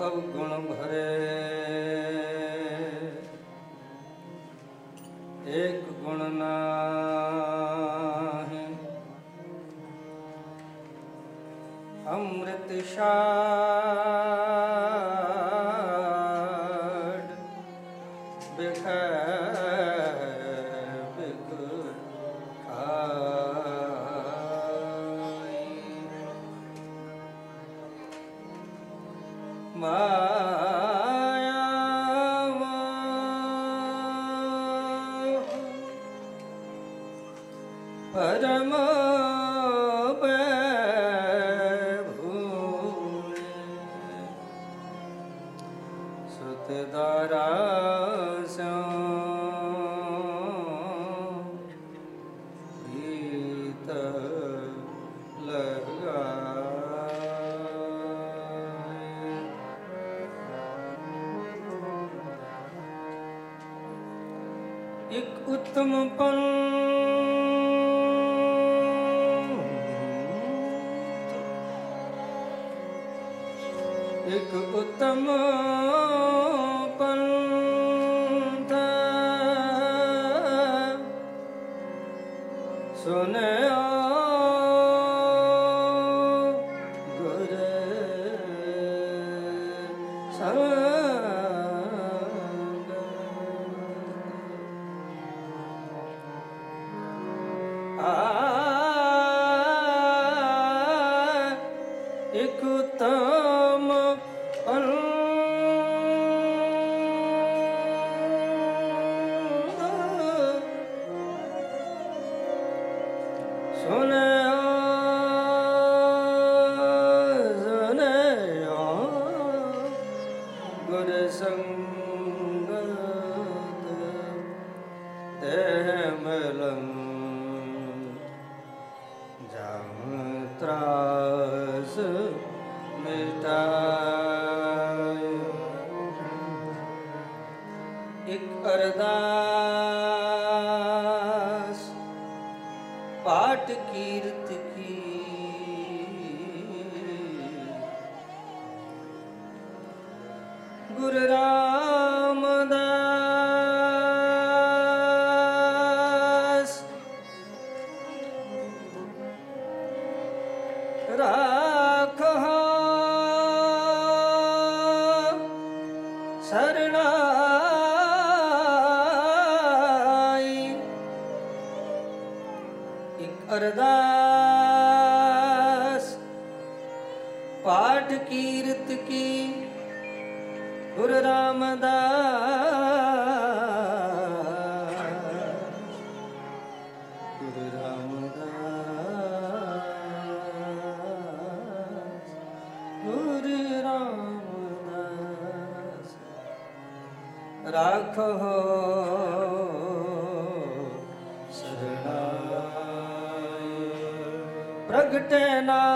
ਸਭ ਗੁਣ ਭਰੇ ਇੱਕ ਉਤਮ ਰਾਖੋ। ਸਰਣਾਈ ਪ੍ਰਗਟੇ ਨਾਨਕ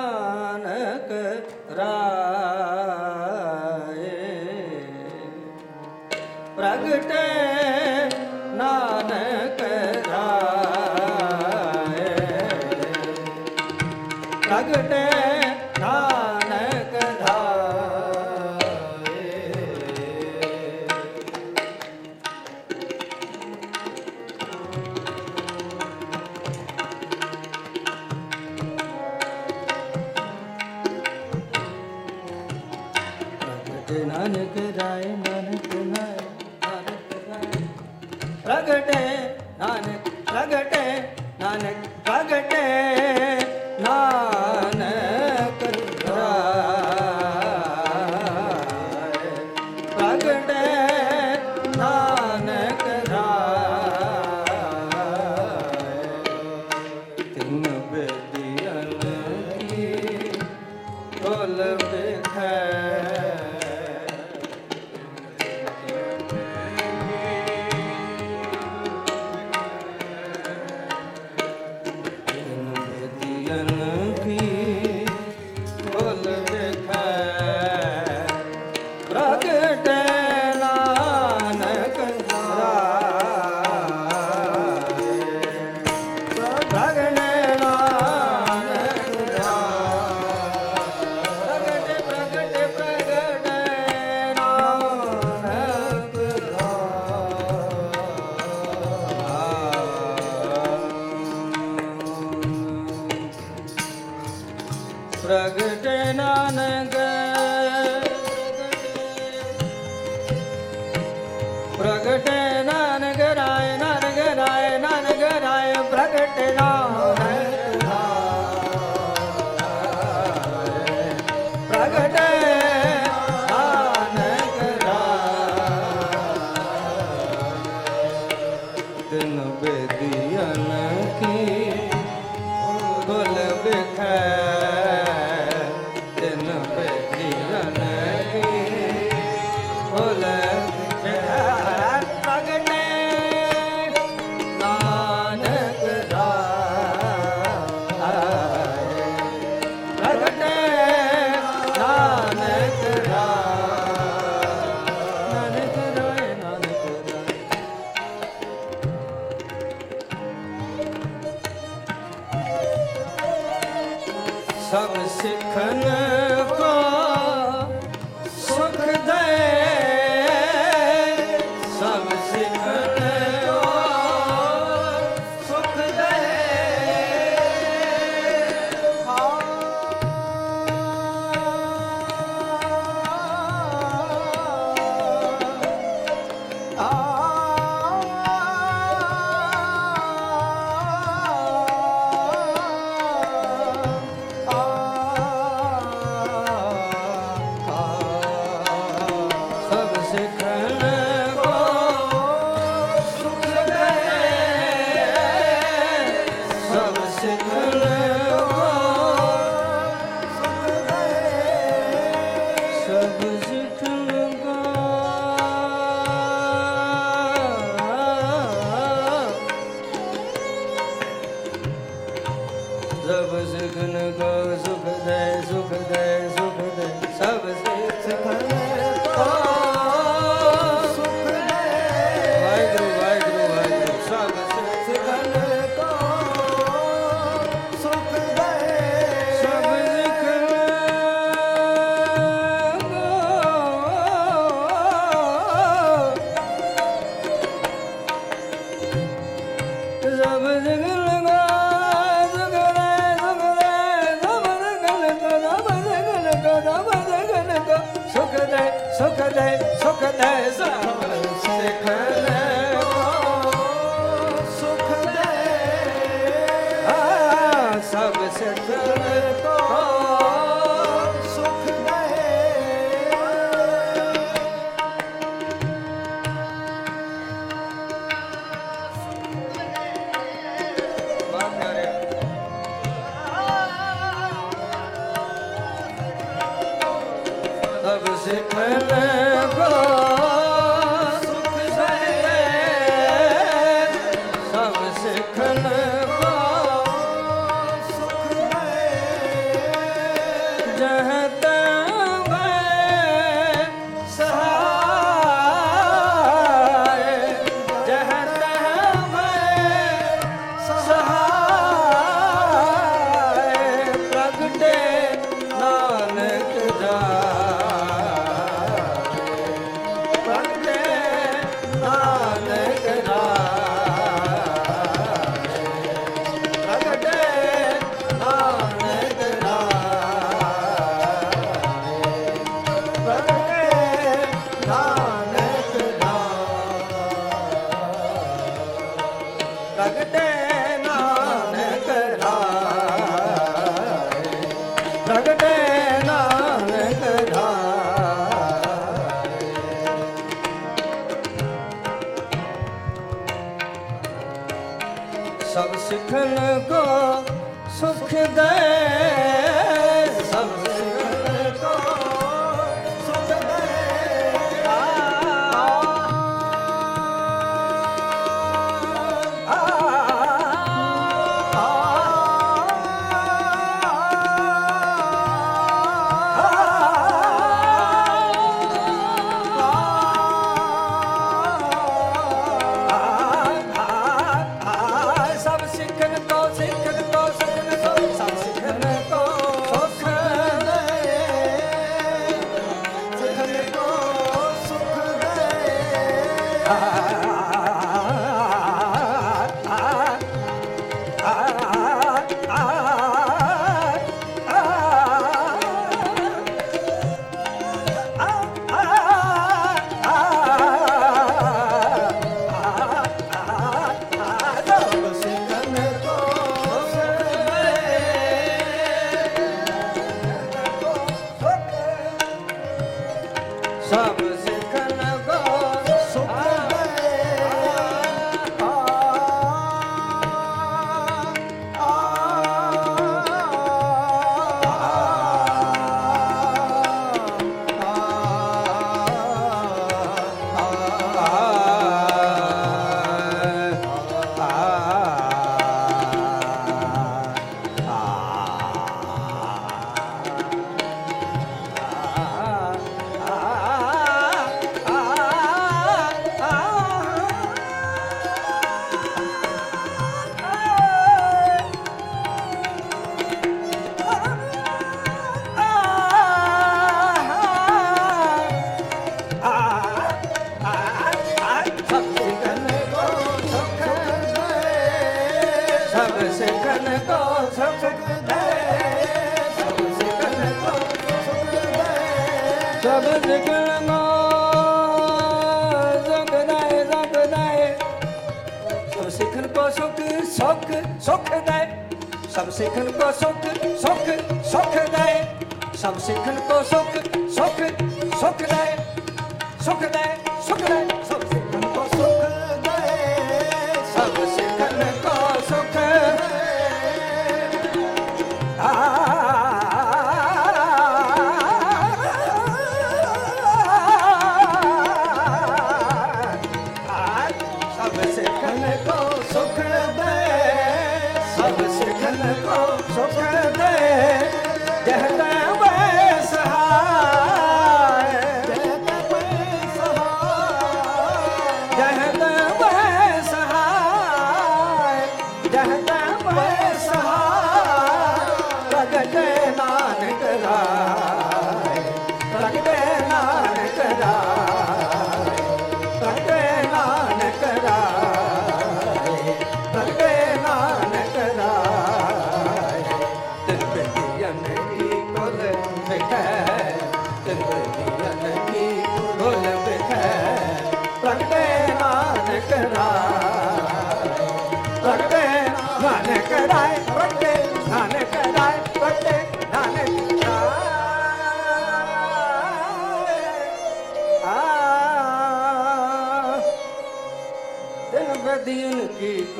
ਸਭ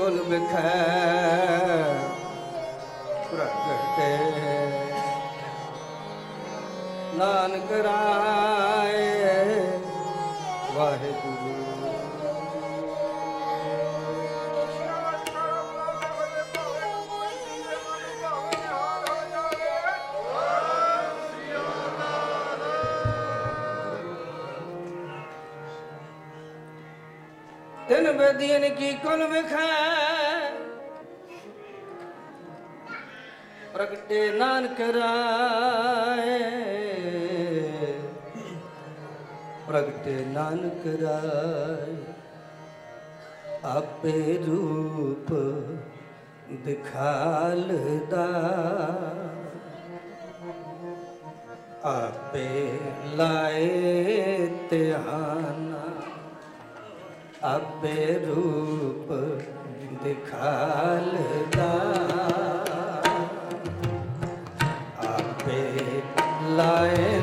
ਗੁਲ ਬਖੈ ਪ੍ਰਗਟੇ। ਨਾਨਕ ਰਾਮ ਦੀਨ ਕੀ ਕੁਲ ਵਿਖੈ? ਪ੍ਰਗਟੇ ਨਾਨਕ ਰਾਏ। ਪ੍ਰਗਟੇ ਨਾਨਕ ਰਾਏ, ਆਪੇ ਰੂਪ ਦਿਖਾਲਦਾ। ਆਪੇ ਲਾਏ ਧਿਆਨ ਆਪੇ ਰੂਪ ਦਿਖਾਲ ਦਾ ਆਪੇ ਲਾਏ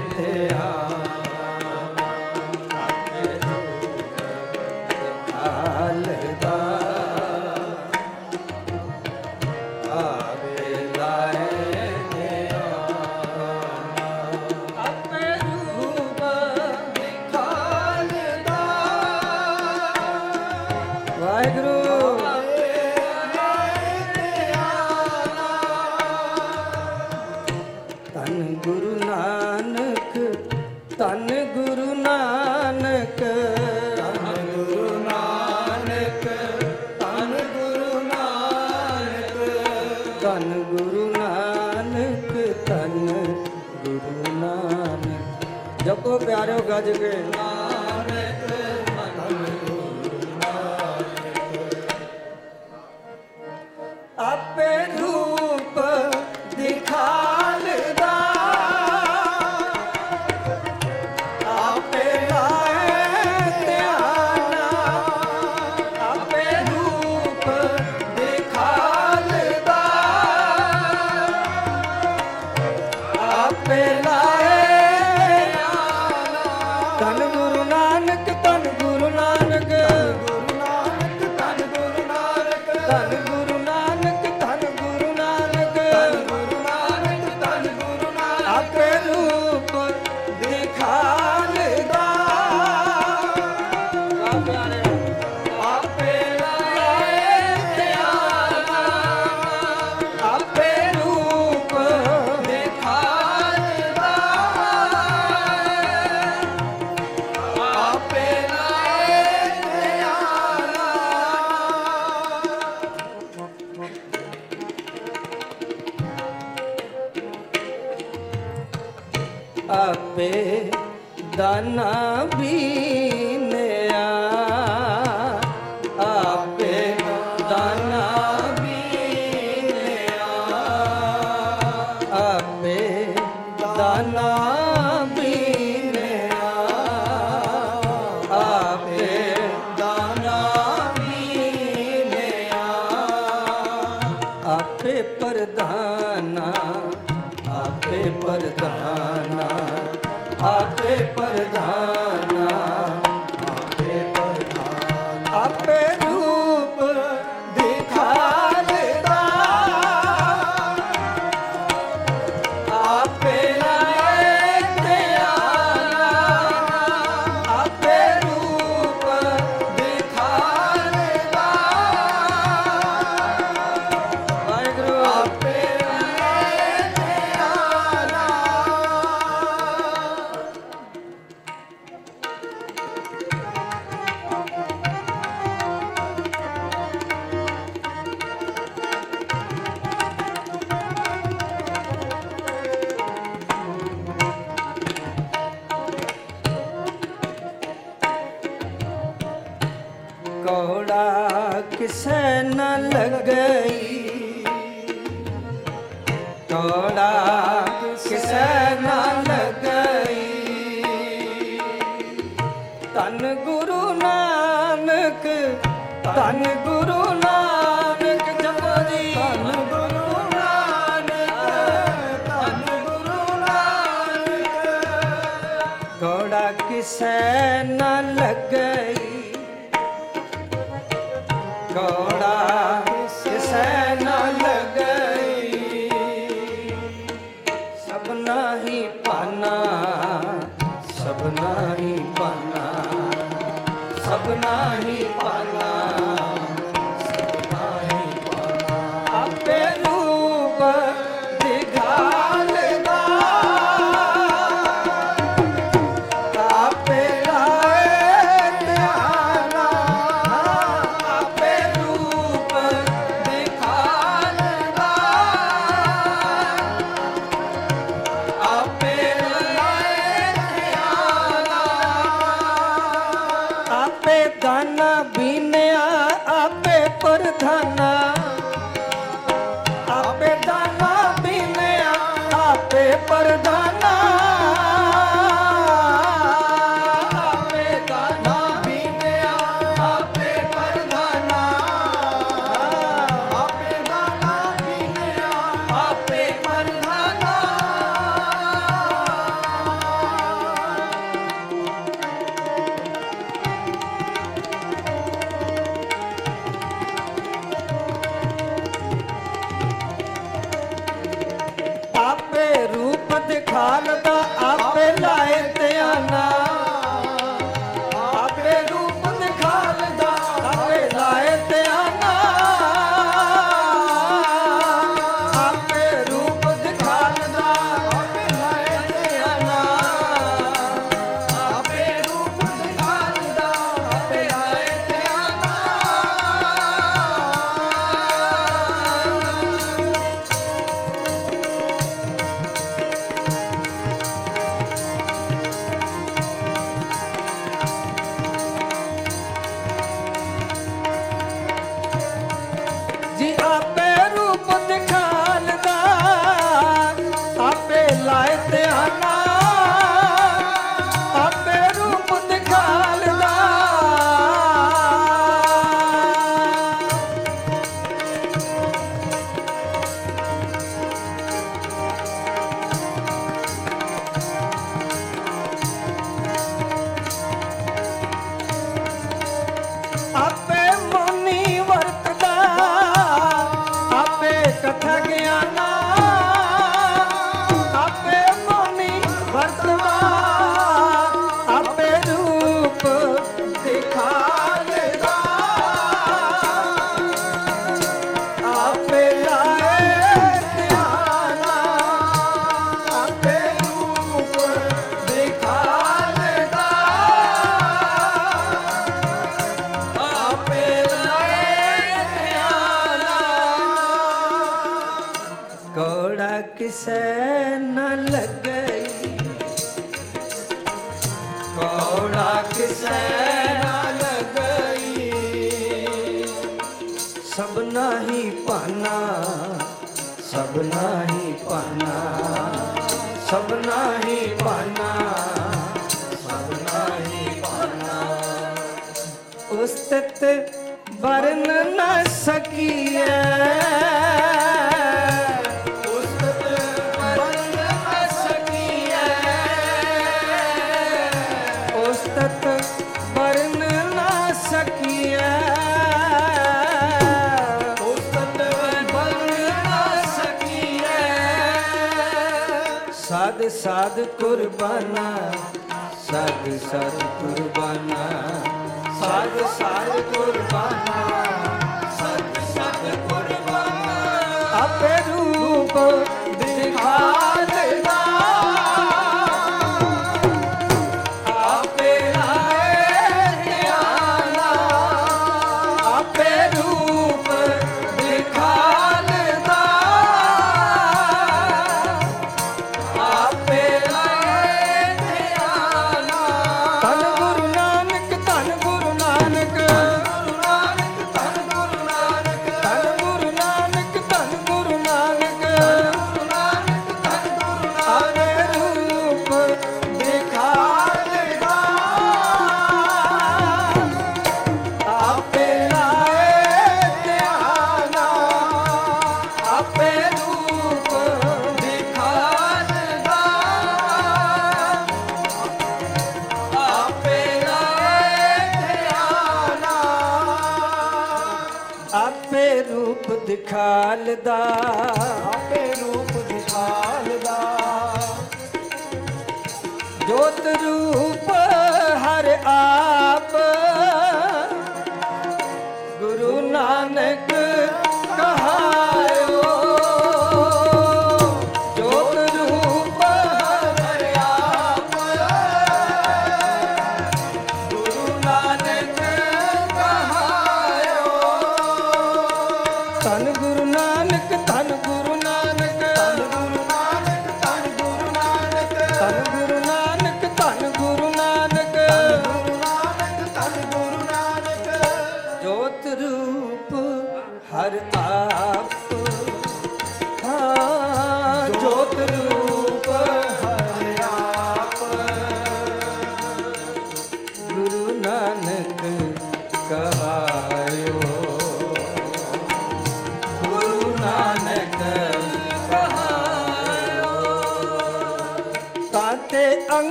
ਦਾਨਾ ਬੀਨਿਆ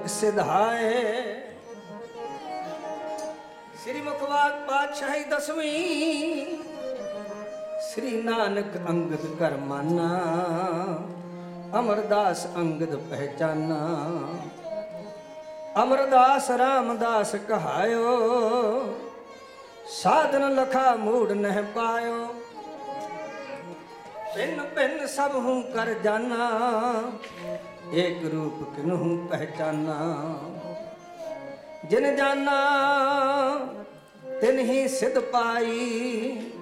ਪ੍ਰਭ ਲੋਕ ਸਿਧਾਏ। ਸ੍ਰੀ ਮੁਖਵਾਕ ਪਾਤਸ਼ਾਹੀ ਦਸਵੀਂ, ਸ੍ਰੀ ਨਾਨਕ ਅੰਗਦ ਕਰ ਮਾਨਾ, ਅਮਰਦਾਸ ਅੰਗਦ ਪਹਿਚਾਨਾ। ਅਮਰਦਾਸ ਰਾਮਦਾਸ ਕਹਾਇਓ, ਸਾਧਨ ਲਖਾ ਮੂੜ ਨਹਿ ਪਾਇਓ। ਪਿੰਨ ਪਿੰਨ ਸਭ ਹੂੰ ਕਰ ਜਾਣਾ ਏਕ ਰੂਪ ਕਿਨਹੂ ਪਹਿਚਾਨਾ? ਜਿਨ ਜਾਣਾ ਤਿਨ ਹੀ ਸਿਧ ਪਾਈ।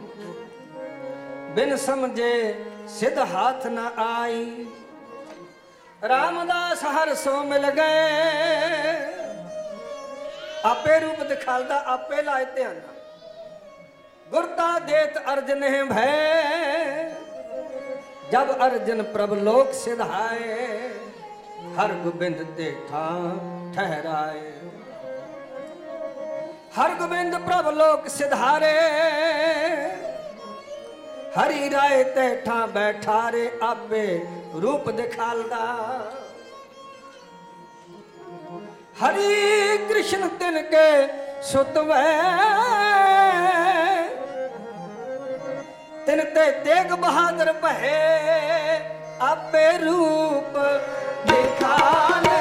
ਬਿਨ ਸਮਝੇ ਸਿਧ ਹਾਥ ਨ ਆਈ। ਰਾਮਦਾਸ ਹਰ ਸੋ ਮਿਲ ਗਏ। ਆਪੇ ਰੂਪ ਦਿਖਾਲਦਾ, ਆਪੇ ਲਾਇ ਧਿਆਨ। ਗੁਰਤਾ ਦੇਤ ਅਰਜਨ ਹੈ ਭੈ। ਜਬ ਅਰਜਨ ਪ੍ਰਭ ਲੋਕ ਸਿਧਾਏ। ਹਰ ਗੋਬਿੰਦ ਤੇ ਠਾਂ ਠਹਿਰਾਏ। ਹਰ ਗੋਬਿੰਦ ਪ੍ਰਭ ਲੋਕ ਸਿਧਾਰੇ, ਹਰੀ ਰਾਏ ਤੇ ਠਾਂ ਬੈਠਾਰੇ, ਆਪੇ ਰੂਪ ਦਿਖਾਲਦਾ। ਹਰੀ ਕ੍ਰਿਸ਼ਨ ਤਿਨ ਕੇ ਸੁਤਵੈ ਤਿਨ ਤੇ ਤੇਗ ਬਹਾਦਰ ਭਏ, ਆਪੇ ਰੂਪ ਦਿਖਾਲਦਾ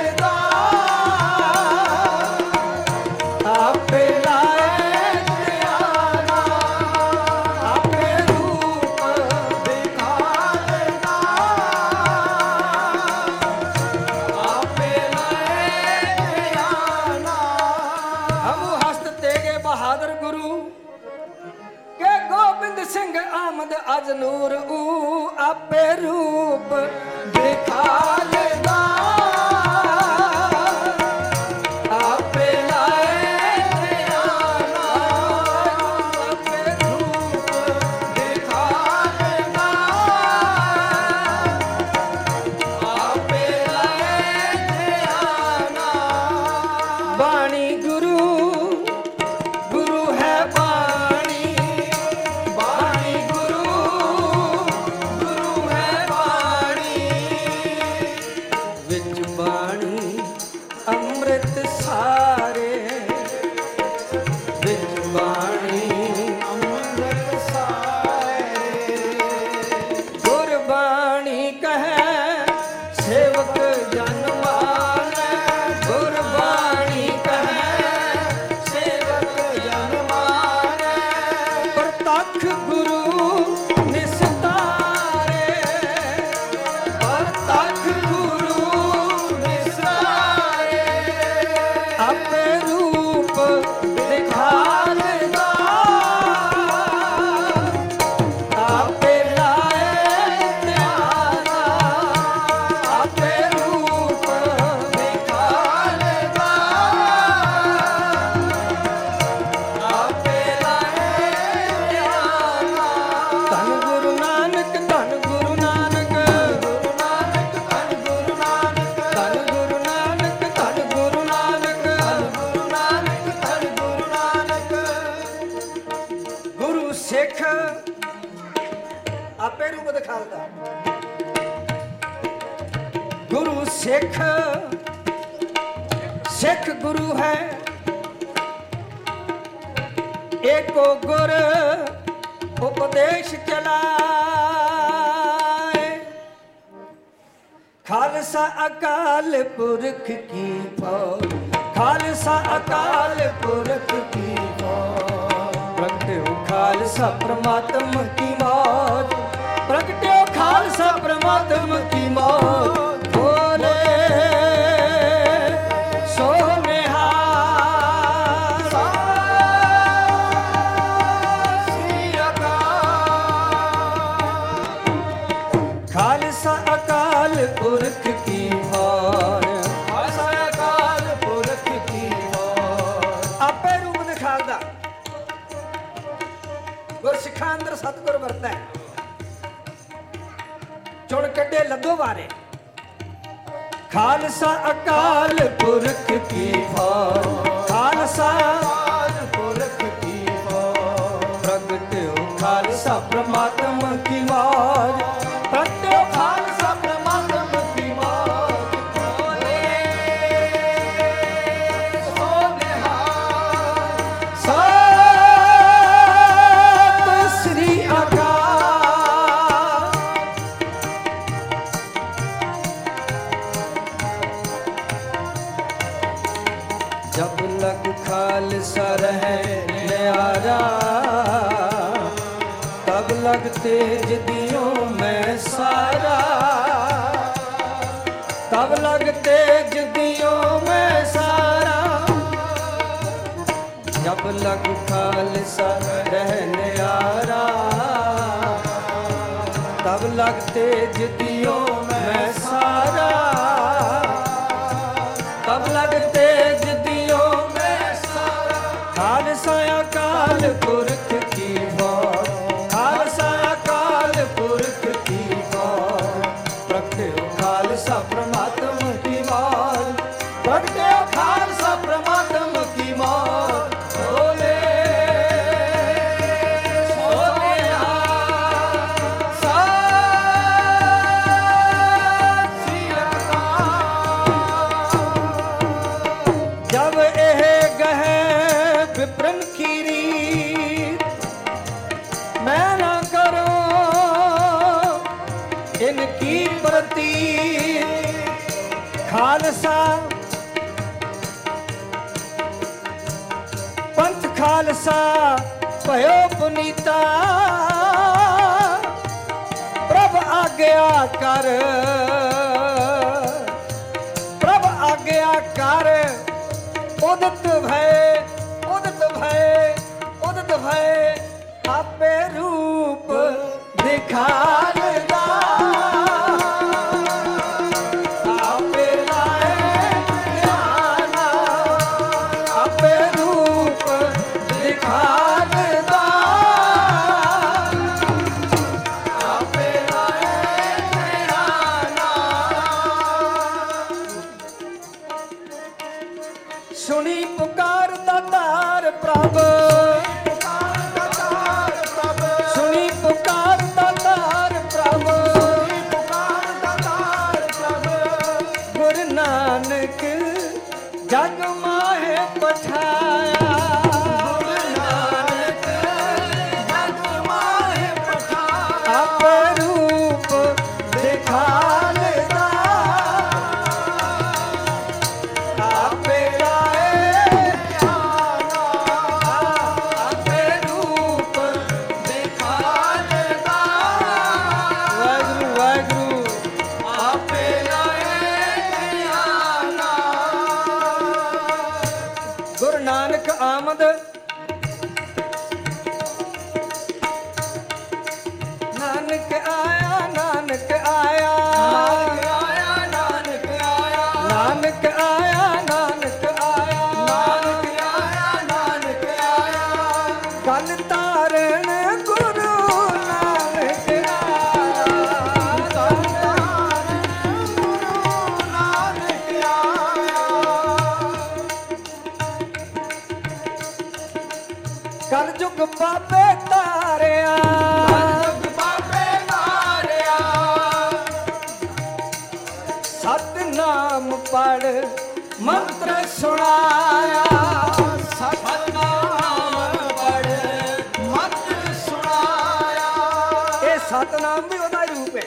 ਸਤਨਾਮ ਵੀ ਉਹਦਾ ਰੂਪ ਹੈ।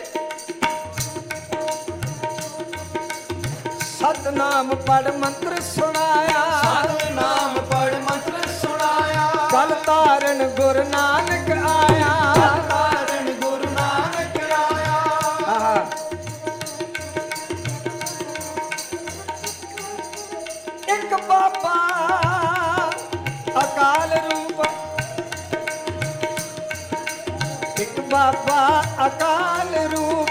ਸਤਨਾਮ ਪੜ ਮੰਤਰ ਸੁਣਾਇਆ। ਸਤਨਾਮ ਪੜ ਮੰਤਰ ਸੁਣਾਇਆ। ਕਲ ਤਾਰਨ ਗੁਰੂ ਨਾਨਕ ਆਇਆ। ਬਾਬਾ ਅਕਾਲ ਰੂਪ।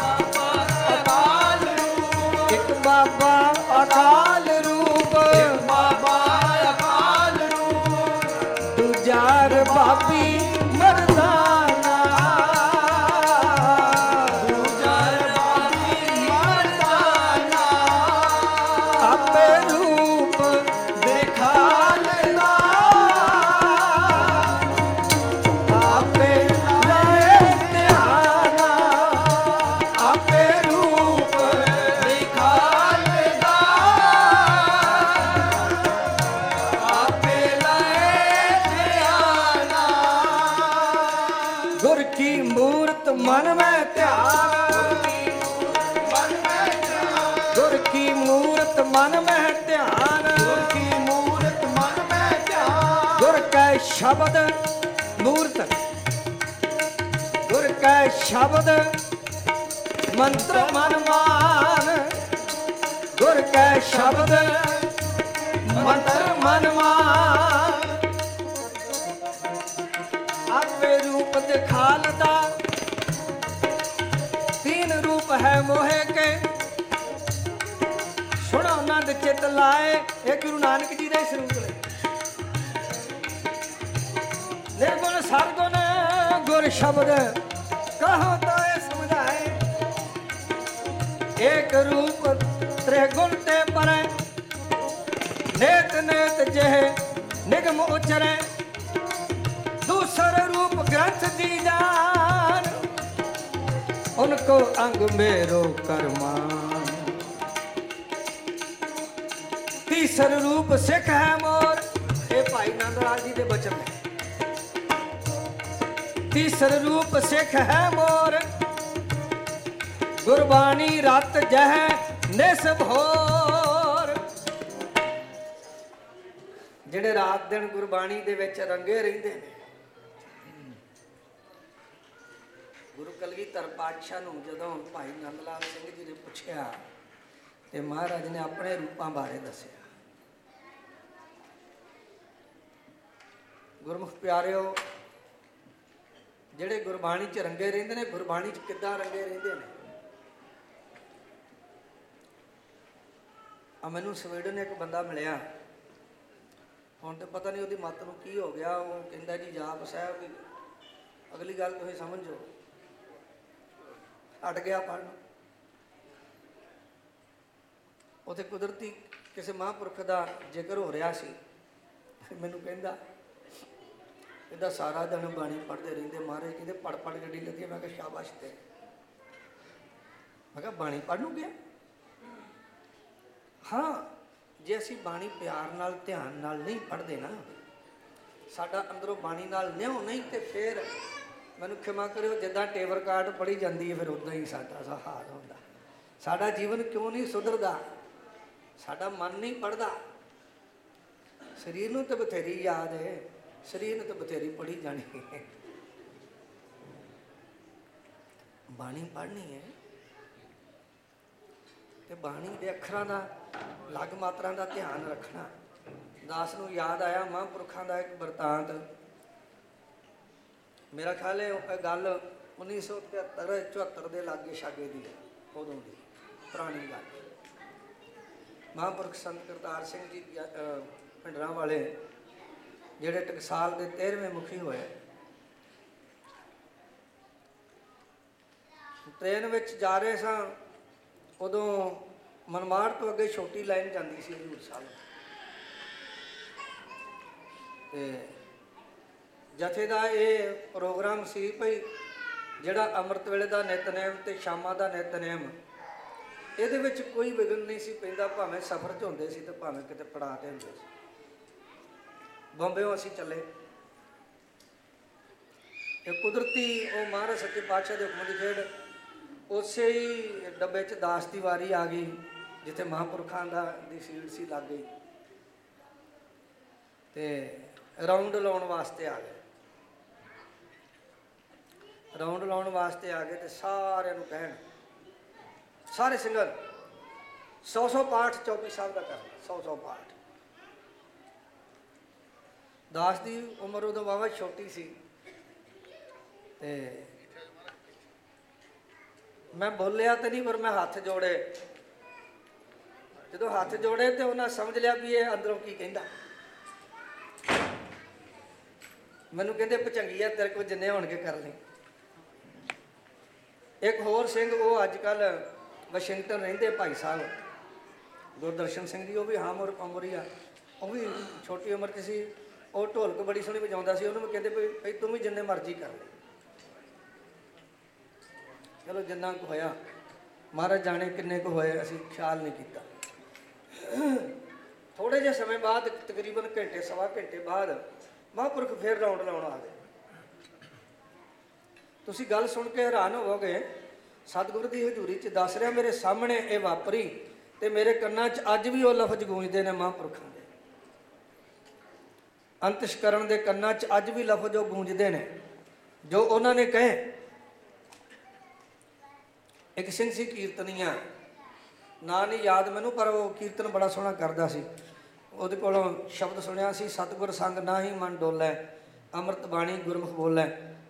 ਬਾਬਾ ਅਕਾਲ ਰੂਪ। ਇੱਕ ਬਾਬਾ ਅਕਾਲ ਰੂਪ। ਬਾਬਾ ਅਕਾਲ ਰੂਪ। ਤੂੰ ਜਾਰ ਬਾਬੀ ਸ਼ਬਦ ਮੰਤਰ ਮਨ ਮਾਨ। ਗੁਰ ਕੈ ਸ਼ਬਦ ਮੰਤਰ ਮਨ ਮਾਨ। ਆਪੇ ਰੂਪ ਦਿਖਾਲਦਾ ਤੀਨ ਰੂਪ ਹੈ ਮੋਹਿ ਕੇ। ਸੁਣੋ ਆਨੰਦ ਚਿਤ ਲਾਏ, ਇਹ ਗੁਰੂ ਨਾਨਕ ਜੀ ਦੇ ਸਰੂਪ ਨੇ। ਨਿਰਗੁਣ ਸਰਗੁਣ ਗੁਰ ਸ਼ਬਦ કહો તો એ સમજાય એક રૂપ ત્રિગુણ તે પર નેત નેત જે નિગમ ઉચરે दूसर रूप ग्रंथ दी जान उनको अंग मेरो करमान तीसर रूप सिख है मोर ये भाई नंदलाल जी के बचन है ਤੀਸਰ ਰੂਪ ਸਿੱਖ ਹੈ ਮੋਰ। ਗੁਰਬਾਣੀ ਰਤ ਜਹ ਨਿਸਭ ਹੋਰ। ਜਿਹੜੇ ਰਾਤ ਦਿਨ ਗੁਰਬਾਣੀ ਦੇ ਵਿੱਚ ਰੰਗੇ ਰਹਿੰਦੇ ਨੇ, ਗੁਰੂ ਕਲਗੀਧਰ ਪਾਤਸ਼ਾਹ ਨੂੰ ਜਦੋਂ ਭਾਈ ਨੰਦ ਲਾਲ ਸਿੰਘ ਜੀ ਨੇ ਪੁੱਛਿਆ, ਤੇ ਮਹਾਰਾਜ ਨੇ ਆਪਣੇ ਰੂਪਾਂ ਬਾਰੇ ਦੱਸਿਆ। ਗੁਰਮੁਖ ਪਿਆਰਿਓ ਜਿਹੜੇ ਗੁਰਬਾਣੀ 'ਚ ਰੰਗੇ ਰਹਿੰਦੇ ਨੇ, ਗੁਰਬਾਣੀ 'ਚ ਕਿੱਦਾਂ ਰੰਗੇ ਰਹਿੰਦੇ ਨੇ? ਆ ਮੈਨੂੰ ਸਵੀਡਨ ਇੱਕ ਬੰਦਾ ਮਿਲਿਆ। ਹੁਣ ਤੇ ਪਤਾ ਨਹੀਂ ਉਹਦੀ ਮੱਤ ਨੂੰ ਕੀ ਹੋ ਗਿਆ, ਉਹ ਕਹਿੰਦਾ ਜੀ ਜਾਪ ਸਾਹਿਬ ਵੀ ਅਗਲੀ ਗੱਲ ਤੁਸੀਂ ਸਮਝੋ। ਅਟ ਗਿਆ ਪੜਨ ਉਥੇ ਕੁਦਰਤੀ ਕਿਸੇ ਮਹਾਂਪੁਰਖ ਦਾ ਜ਼ਿਕਰ ਹੋ ਰਿਹਾ ਸੀ। ਮੈਨੂੰ ਕਹਿੰਦਾ ਇਹਦਾ ਸਾਰਾ ਦਿਨ ਬਾਣੀ ਪੜ੍ਹਦੇ ਰਹਿੰਦੇ। ਮਹਾਰਾਜ ਕਹਿੰਦੇ ਪੜ ਪੜ ਗੱਡੀ ਲੱਗੀ ਮੈਂ ਕਿਹਾ, ਸ਼ਾਬਾਸ਼ ਤੇ ਮੈਂ ਕਿਹਾ, ਬਾਣੀ ਪੜ੍ਹ ਨੂੰ ਗਿਆ ਹਾਂ, ਜੇ ਅਸੀਂ ਬਾਣੀ ਪਿਆਰ ਨਾਲ, ਧਿਆਨ ਨਾਲ ਨਹੀਂ ਪੜ੍ਹਦੇ ਨਾ, ਸਾਡਾ ਅੰਦਰੋਂ ਬਾਣੀ ਨਾਲ ਨਿਉ ਨਹੀਂ ਤੇ ਫਿਰ ਮੈਨੂੰ ਖਿਮਾ ਕਰਿਓ, ਜਿੱਦਾਂ ਟੇਬਰ ਕਾਰਡ ਪੜੀ ਜਾਂਦੀ ਹੈ, ਫਿਰ ਉਦਾਂ ਹੀ ਸਾਡਾ ਸਾ ਹਾਲ ਹੁੰਦਾ। ਸਾਡਾ ਜੀਵਨ ਕਿਉਂ ਨਹੀਂ ਸੁਧਰਦਾ? ਸਾਡਾ ਮਨ ਨਹੀਂ ਪੜਦਾ ਸਰੀਰ ਨੂੰ ਤਾਂ ਬਥੇਰੀ ਯਾਦ ਹੈ। ਸਰੀਰ ਨੂੰ ਤਾਂ ਬਥੇਰੀ ਪੜੀ ਜਾਣੀ ਹੈ। ਬਾਣੀ ਪੜ੍ਹਨੀ ਹੈ। ਤੇ ਬਾਣੀ ਦੇ ਅੱਖਰਾਂ ਦਾ ਲਗ ਮਾਤਰਾ ਦਾ ਧਿਆਨ ਰੱਖਣਾ। ਦਾਸ ਨੂੰ ਯਾਦ ਆਇਆ ਮਹਾਂਪੁਰਖਾਂ ਦਾ ਇੱਕ ਵਰਤਾਂਤ। ਮੇਰਾ ਖਿਆਲ ਹੈ ਉਹ ਗੱਲ 1973 74 ਦੇ ਲਾਗੇ ਛਾਗੇ ਦੀ ਹੈ ਉਦੋਂ ਦੀ ਪੁਰਾਣੀ ਗੱਲ। ਮਹਾਂਪੁਰਖ ਸੰਤ ਕਰਤਾਰ ਸਿੰਘ ਜੀ ਅਹ, ਭਿੰਡਰਾਂ ਵਾਲੇ ਜਿਹੜੇ ਟਕਸਾਲ ਦੇ 13ਵੇਂ ਮੁਖੀ ਹੋਏ। ਟ੍ਰੇਨ ਵਿੱਚ ਜਾ ਰਹੇ ਸਾਂ, ਉਦੋਂ ਮਨਮਾੜ ਤੋਂ ਅੱਗੇ ਛੋਟੀ ਲਾਈਨ ਜਾਂਦੀ ਸੀ ਹਜ਼ੂਰ ਸਾਹਿਬ। ਤੇ ਜਥੇ ਦਾ ਇਹ ਪ੍ਰੋਗਰਾਮ ਸੀ ਭਈ ਜਿਹੜਾ ਅੰਮ੍ਰਿਤ ਵੇਲੇ ਦਾ ਨਿਤਨੇਮ ਤੇ ਸ਼ਾਮਾਂ ਦਾ ਨਿਤਨੇਮ, ਇਹਦੇ ਵਿੱਚ ਕੋਈ ਵਿਗਨ ਨਹੀਂ ਸੀ ਪੈਂਦਾ, ਭਾਵੇਂ ਸਫ਼ਰ 'ਚ ਹੁੰਦੇ ਸੀ ਤੇ ਭਾਵੇਂ ਕਿਤੇ ਪੜਾਅ ਤੇ ਹੁੰਦੇ ਸੀ। ਬੰਬੇੋਂ ਅਸੀਂ ਚੱਲੇ। ਤੇ ਕੁਦਰਤੀ ਉਹ ਮਹਾਰਾਜ ਸੱਚੇ ਪਾਤਸ਼ਾਹ ਦੇ ਹੁਕਮ ਦੀ ਖੇਡ, ਉਸੇ ਹੀ ਡੱਬੇ 'ਚ ਦਾਸ ਦੀ ਵਾਰੀ ਆ ਗਈ, ਜਿੱਥੇ ਮਹਾਂਪੁਰਖਾਂ ਦਾ ਦੀ ਸੀਟ ਸੀ ਲੱਗ ਗਈ। ਤੇ ਰਾਉਂਡ ਲਾਉਣ ਵਾਸਤੇ ਆ ਗਏ। ਰਾਉਂਡ ਲਾਉਣ ਵਾਸਤੇ ਆ ਗਏ ਤੇ ਸਾਰਿਆਂ ਨੂੰ ਕਹਿਣ, ਸਾਰੇ ਸਿੰਗਰ 100 100 ਪਾਠ ਚੌਕੀ ਸਾਹਿਬ ਦਾ ਕਰ 100 100 ਪਾਠ। ਦਾਸ ਦੀ ਉਮਰ ਉਦੋਂ ਵਾਵਾ ਛੋਟੀ ਸੀ। ਤੇ ਮੈਂ ਬੋਲਿਆ ਤੇ ਨਹੀਂ, ਪਰ ਮੈਂ ਹੱਥ ਜੋੜੇ। ਜਦੋਂ ਹੱਥ ਜੋੜੇ ਤੇ ਉਹਨਾਂ ਸਮਝ ਲਿਆ ਵੀ ਇਹ ਅੰਦਰੋਂ ਕੀ ਕਹਿੰਦਾ। ਮੈਨੂੰ ਕਹਿੰਦੇ ਪਚੰਗੀਆ ਤੇਰੇ ਕੋਲ ਜਿੰਨੇ ਹੋਣਗੇ ਕਰ ਲਈ। ਇੱਕ ਹੋਰ ਸਿੰਘ, ਉਹ ਅੱਜ ਕੱਲ ਵਾਸ਼ਿੰਗਟਨ ਰਹਿੰਦੇ ਭਾਈ ਸਾਹਿਬ। ਗੁਰਦਰਸ਼ਨ ਸਿੰਘ ਜੀ, ਉਹ ਵੀ ਹਾਮਰ ਉਮਰੀ ਆ ਉਹ ਵੀ ਛੋਟੀ ਉਮਰ 'ਚ ਸੀ। ਉਹ ਢੋਲਕ ਬੜੀ ਸੋਹਣੀ ਵਜਾਉਂਦਾ ਸੀ, ਉਹਨੂੰ ਵੀ ਕਹਿੰਦੇ ਵੀ ਭਈ ਤੂੰ ਵੀ ਜਿੰਨੇ ਮਰਜ਼ੀ ਕਰ ਲੈ। ਚਲੋ ਜਿੰਨਾ ਕੁ ਹੋਇਆ, ਮਹਾਰਾਜ ਜਾਣੇ ਕਿੰਨੇ ਕੁ ਹੋਏ, ਅਸੀਂ ਖਿਆਲ ਨਹੀਂ ਕੀਤਾ। ਥੋੜੇ ਜਿਹੇ ਸਮੇਂ ਬਾਅਦ, ਤਕਰੀਬਨ ਘੰਟੇ, ਸਵਾ ਘੰਟੇ ਬਾਅਦ ਮਹਾਂਪੁਰਖ ਫੇਰ ਰਾਉਂਡ ਲਾਉਣ ਆ ਗਏ। ਤੁਸੀਂ ਗੱਲ ਸੁਣ ਕੇ ਹੈਰਾਨ ਹੋਵੋਗੇ, ਸਤਿਗੁਰ ਦੀ ਹਜ਼ੂਰੀ 'ਚ ਦੱਸ ਰਿਹਾ ਮੇਰੇ ਸਾਹਮਣੇ ਇਹ ਵਾਪਰੀ ਤੇ ਮੇਰੇ ਕੰਨਾਂ 'ਚ ਅੱਜ ਵੀ ਉਹ ਲਫ਼ਜ਼ ਗੂੰਜਦੇ ਨੇ ਮਹਾਂਪੁਰਖਾਂ ਦੇ। ਅੰਤਿਸ਼ਕਰਨ ਦੇ ਕੰਨਾਂ 'ਚ ਅੱਜ ਵੀ ਲਫ਼ਜ਼ ਉਹ ਗੂੰਜਦੇ ਨੇ, ਜੋ ਉਹਨਾਂ ਨੇ ਕਹੇ। ਇੱਕ ਸਿੰਘ ਸੀ ਕੀਰਤਨੀਆ। ਨਾਂ ਨਹੀਂ ਯਾਦ ਮੈਨੂੰ, ਪਰ ਉਹ ਕੀਰਤਨ ਬੜਾ ਸੋਹਣਾ ਕਰਦਾ ਸੀ। ਉਹਦੇ ਕੋਲੋਂ ਸ਼ਬਦ ਸੁਣਿਆ ਸੀ, ਸਤਿਗੁਰ ਸੰਗ ਨਾਹੀ ਮਨ ਡੋਲੇ, ਅੰਮ੍ਰਿਤ ਬਾਣੀ ਗੁਰਮੁਖ ਬੋਲੇ।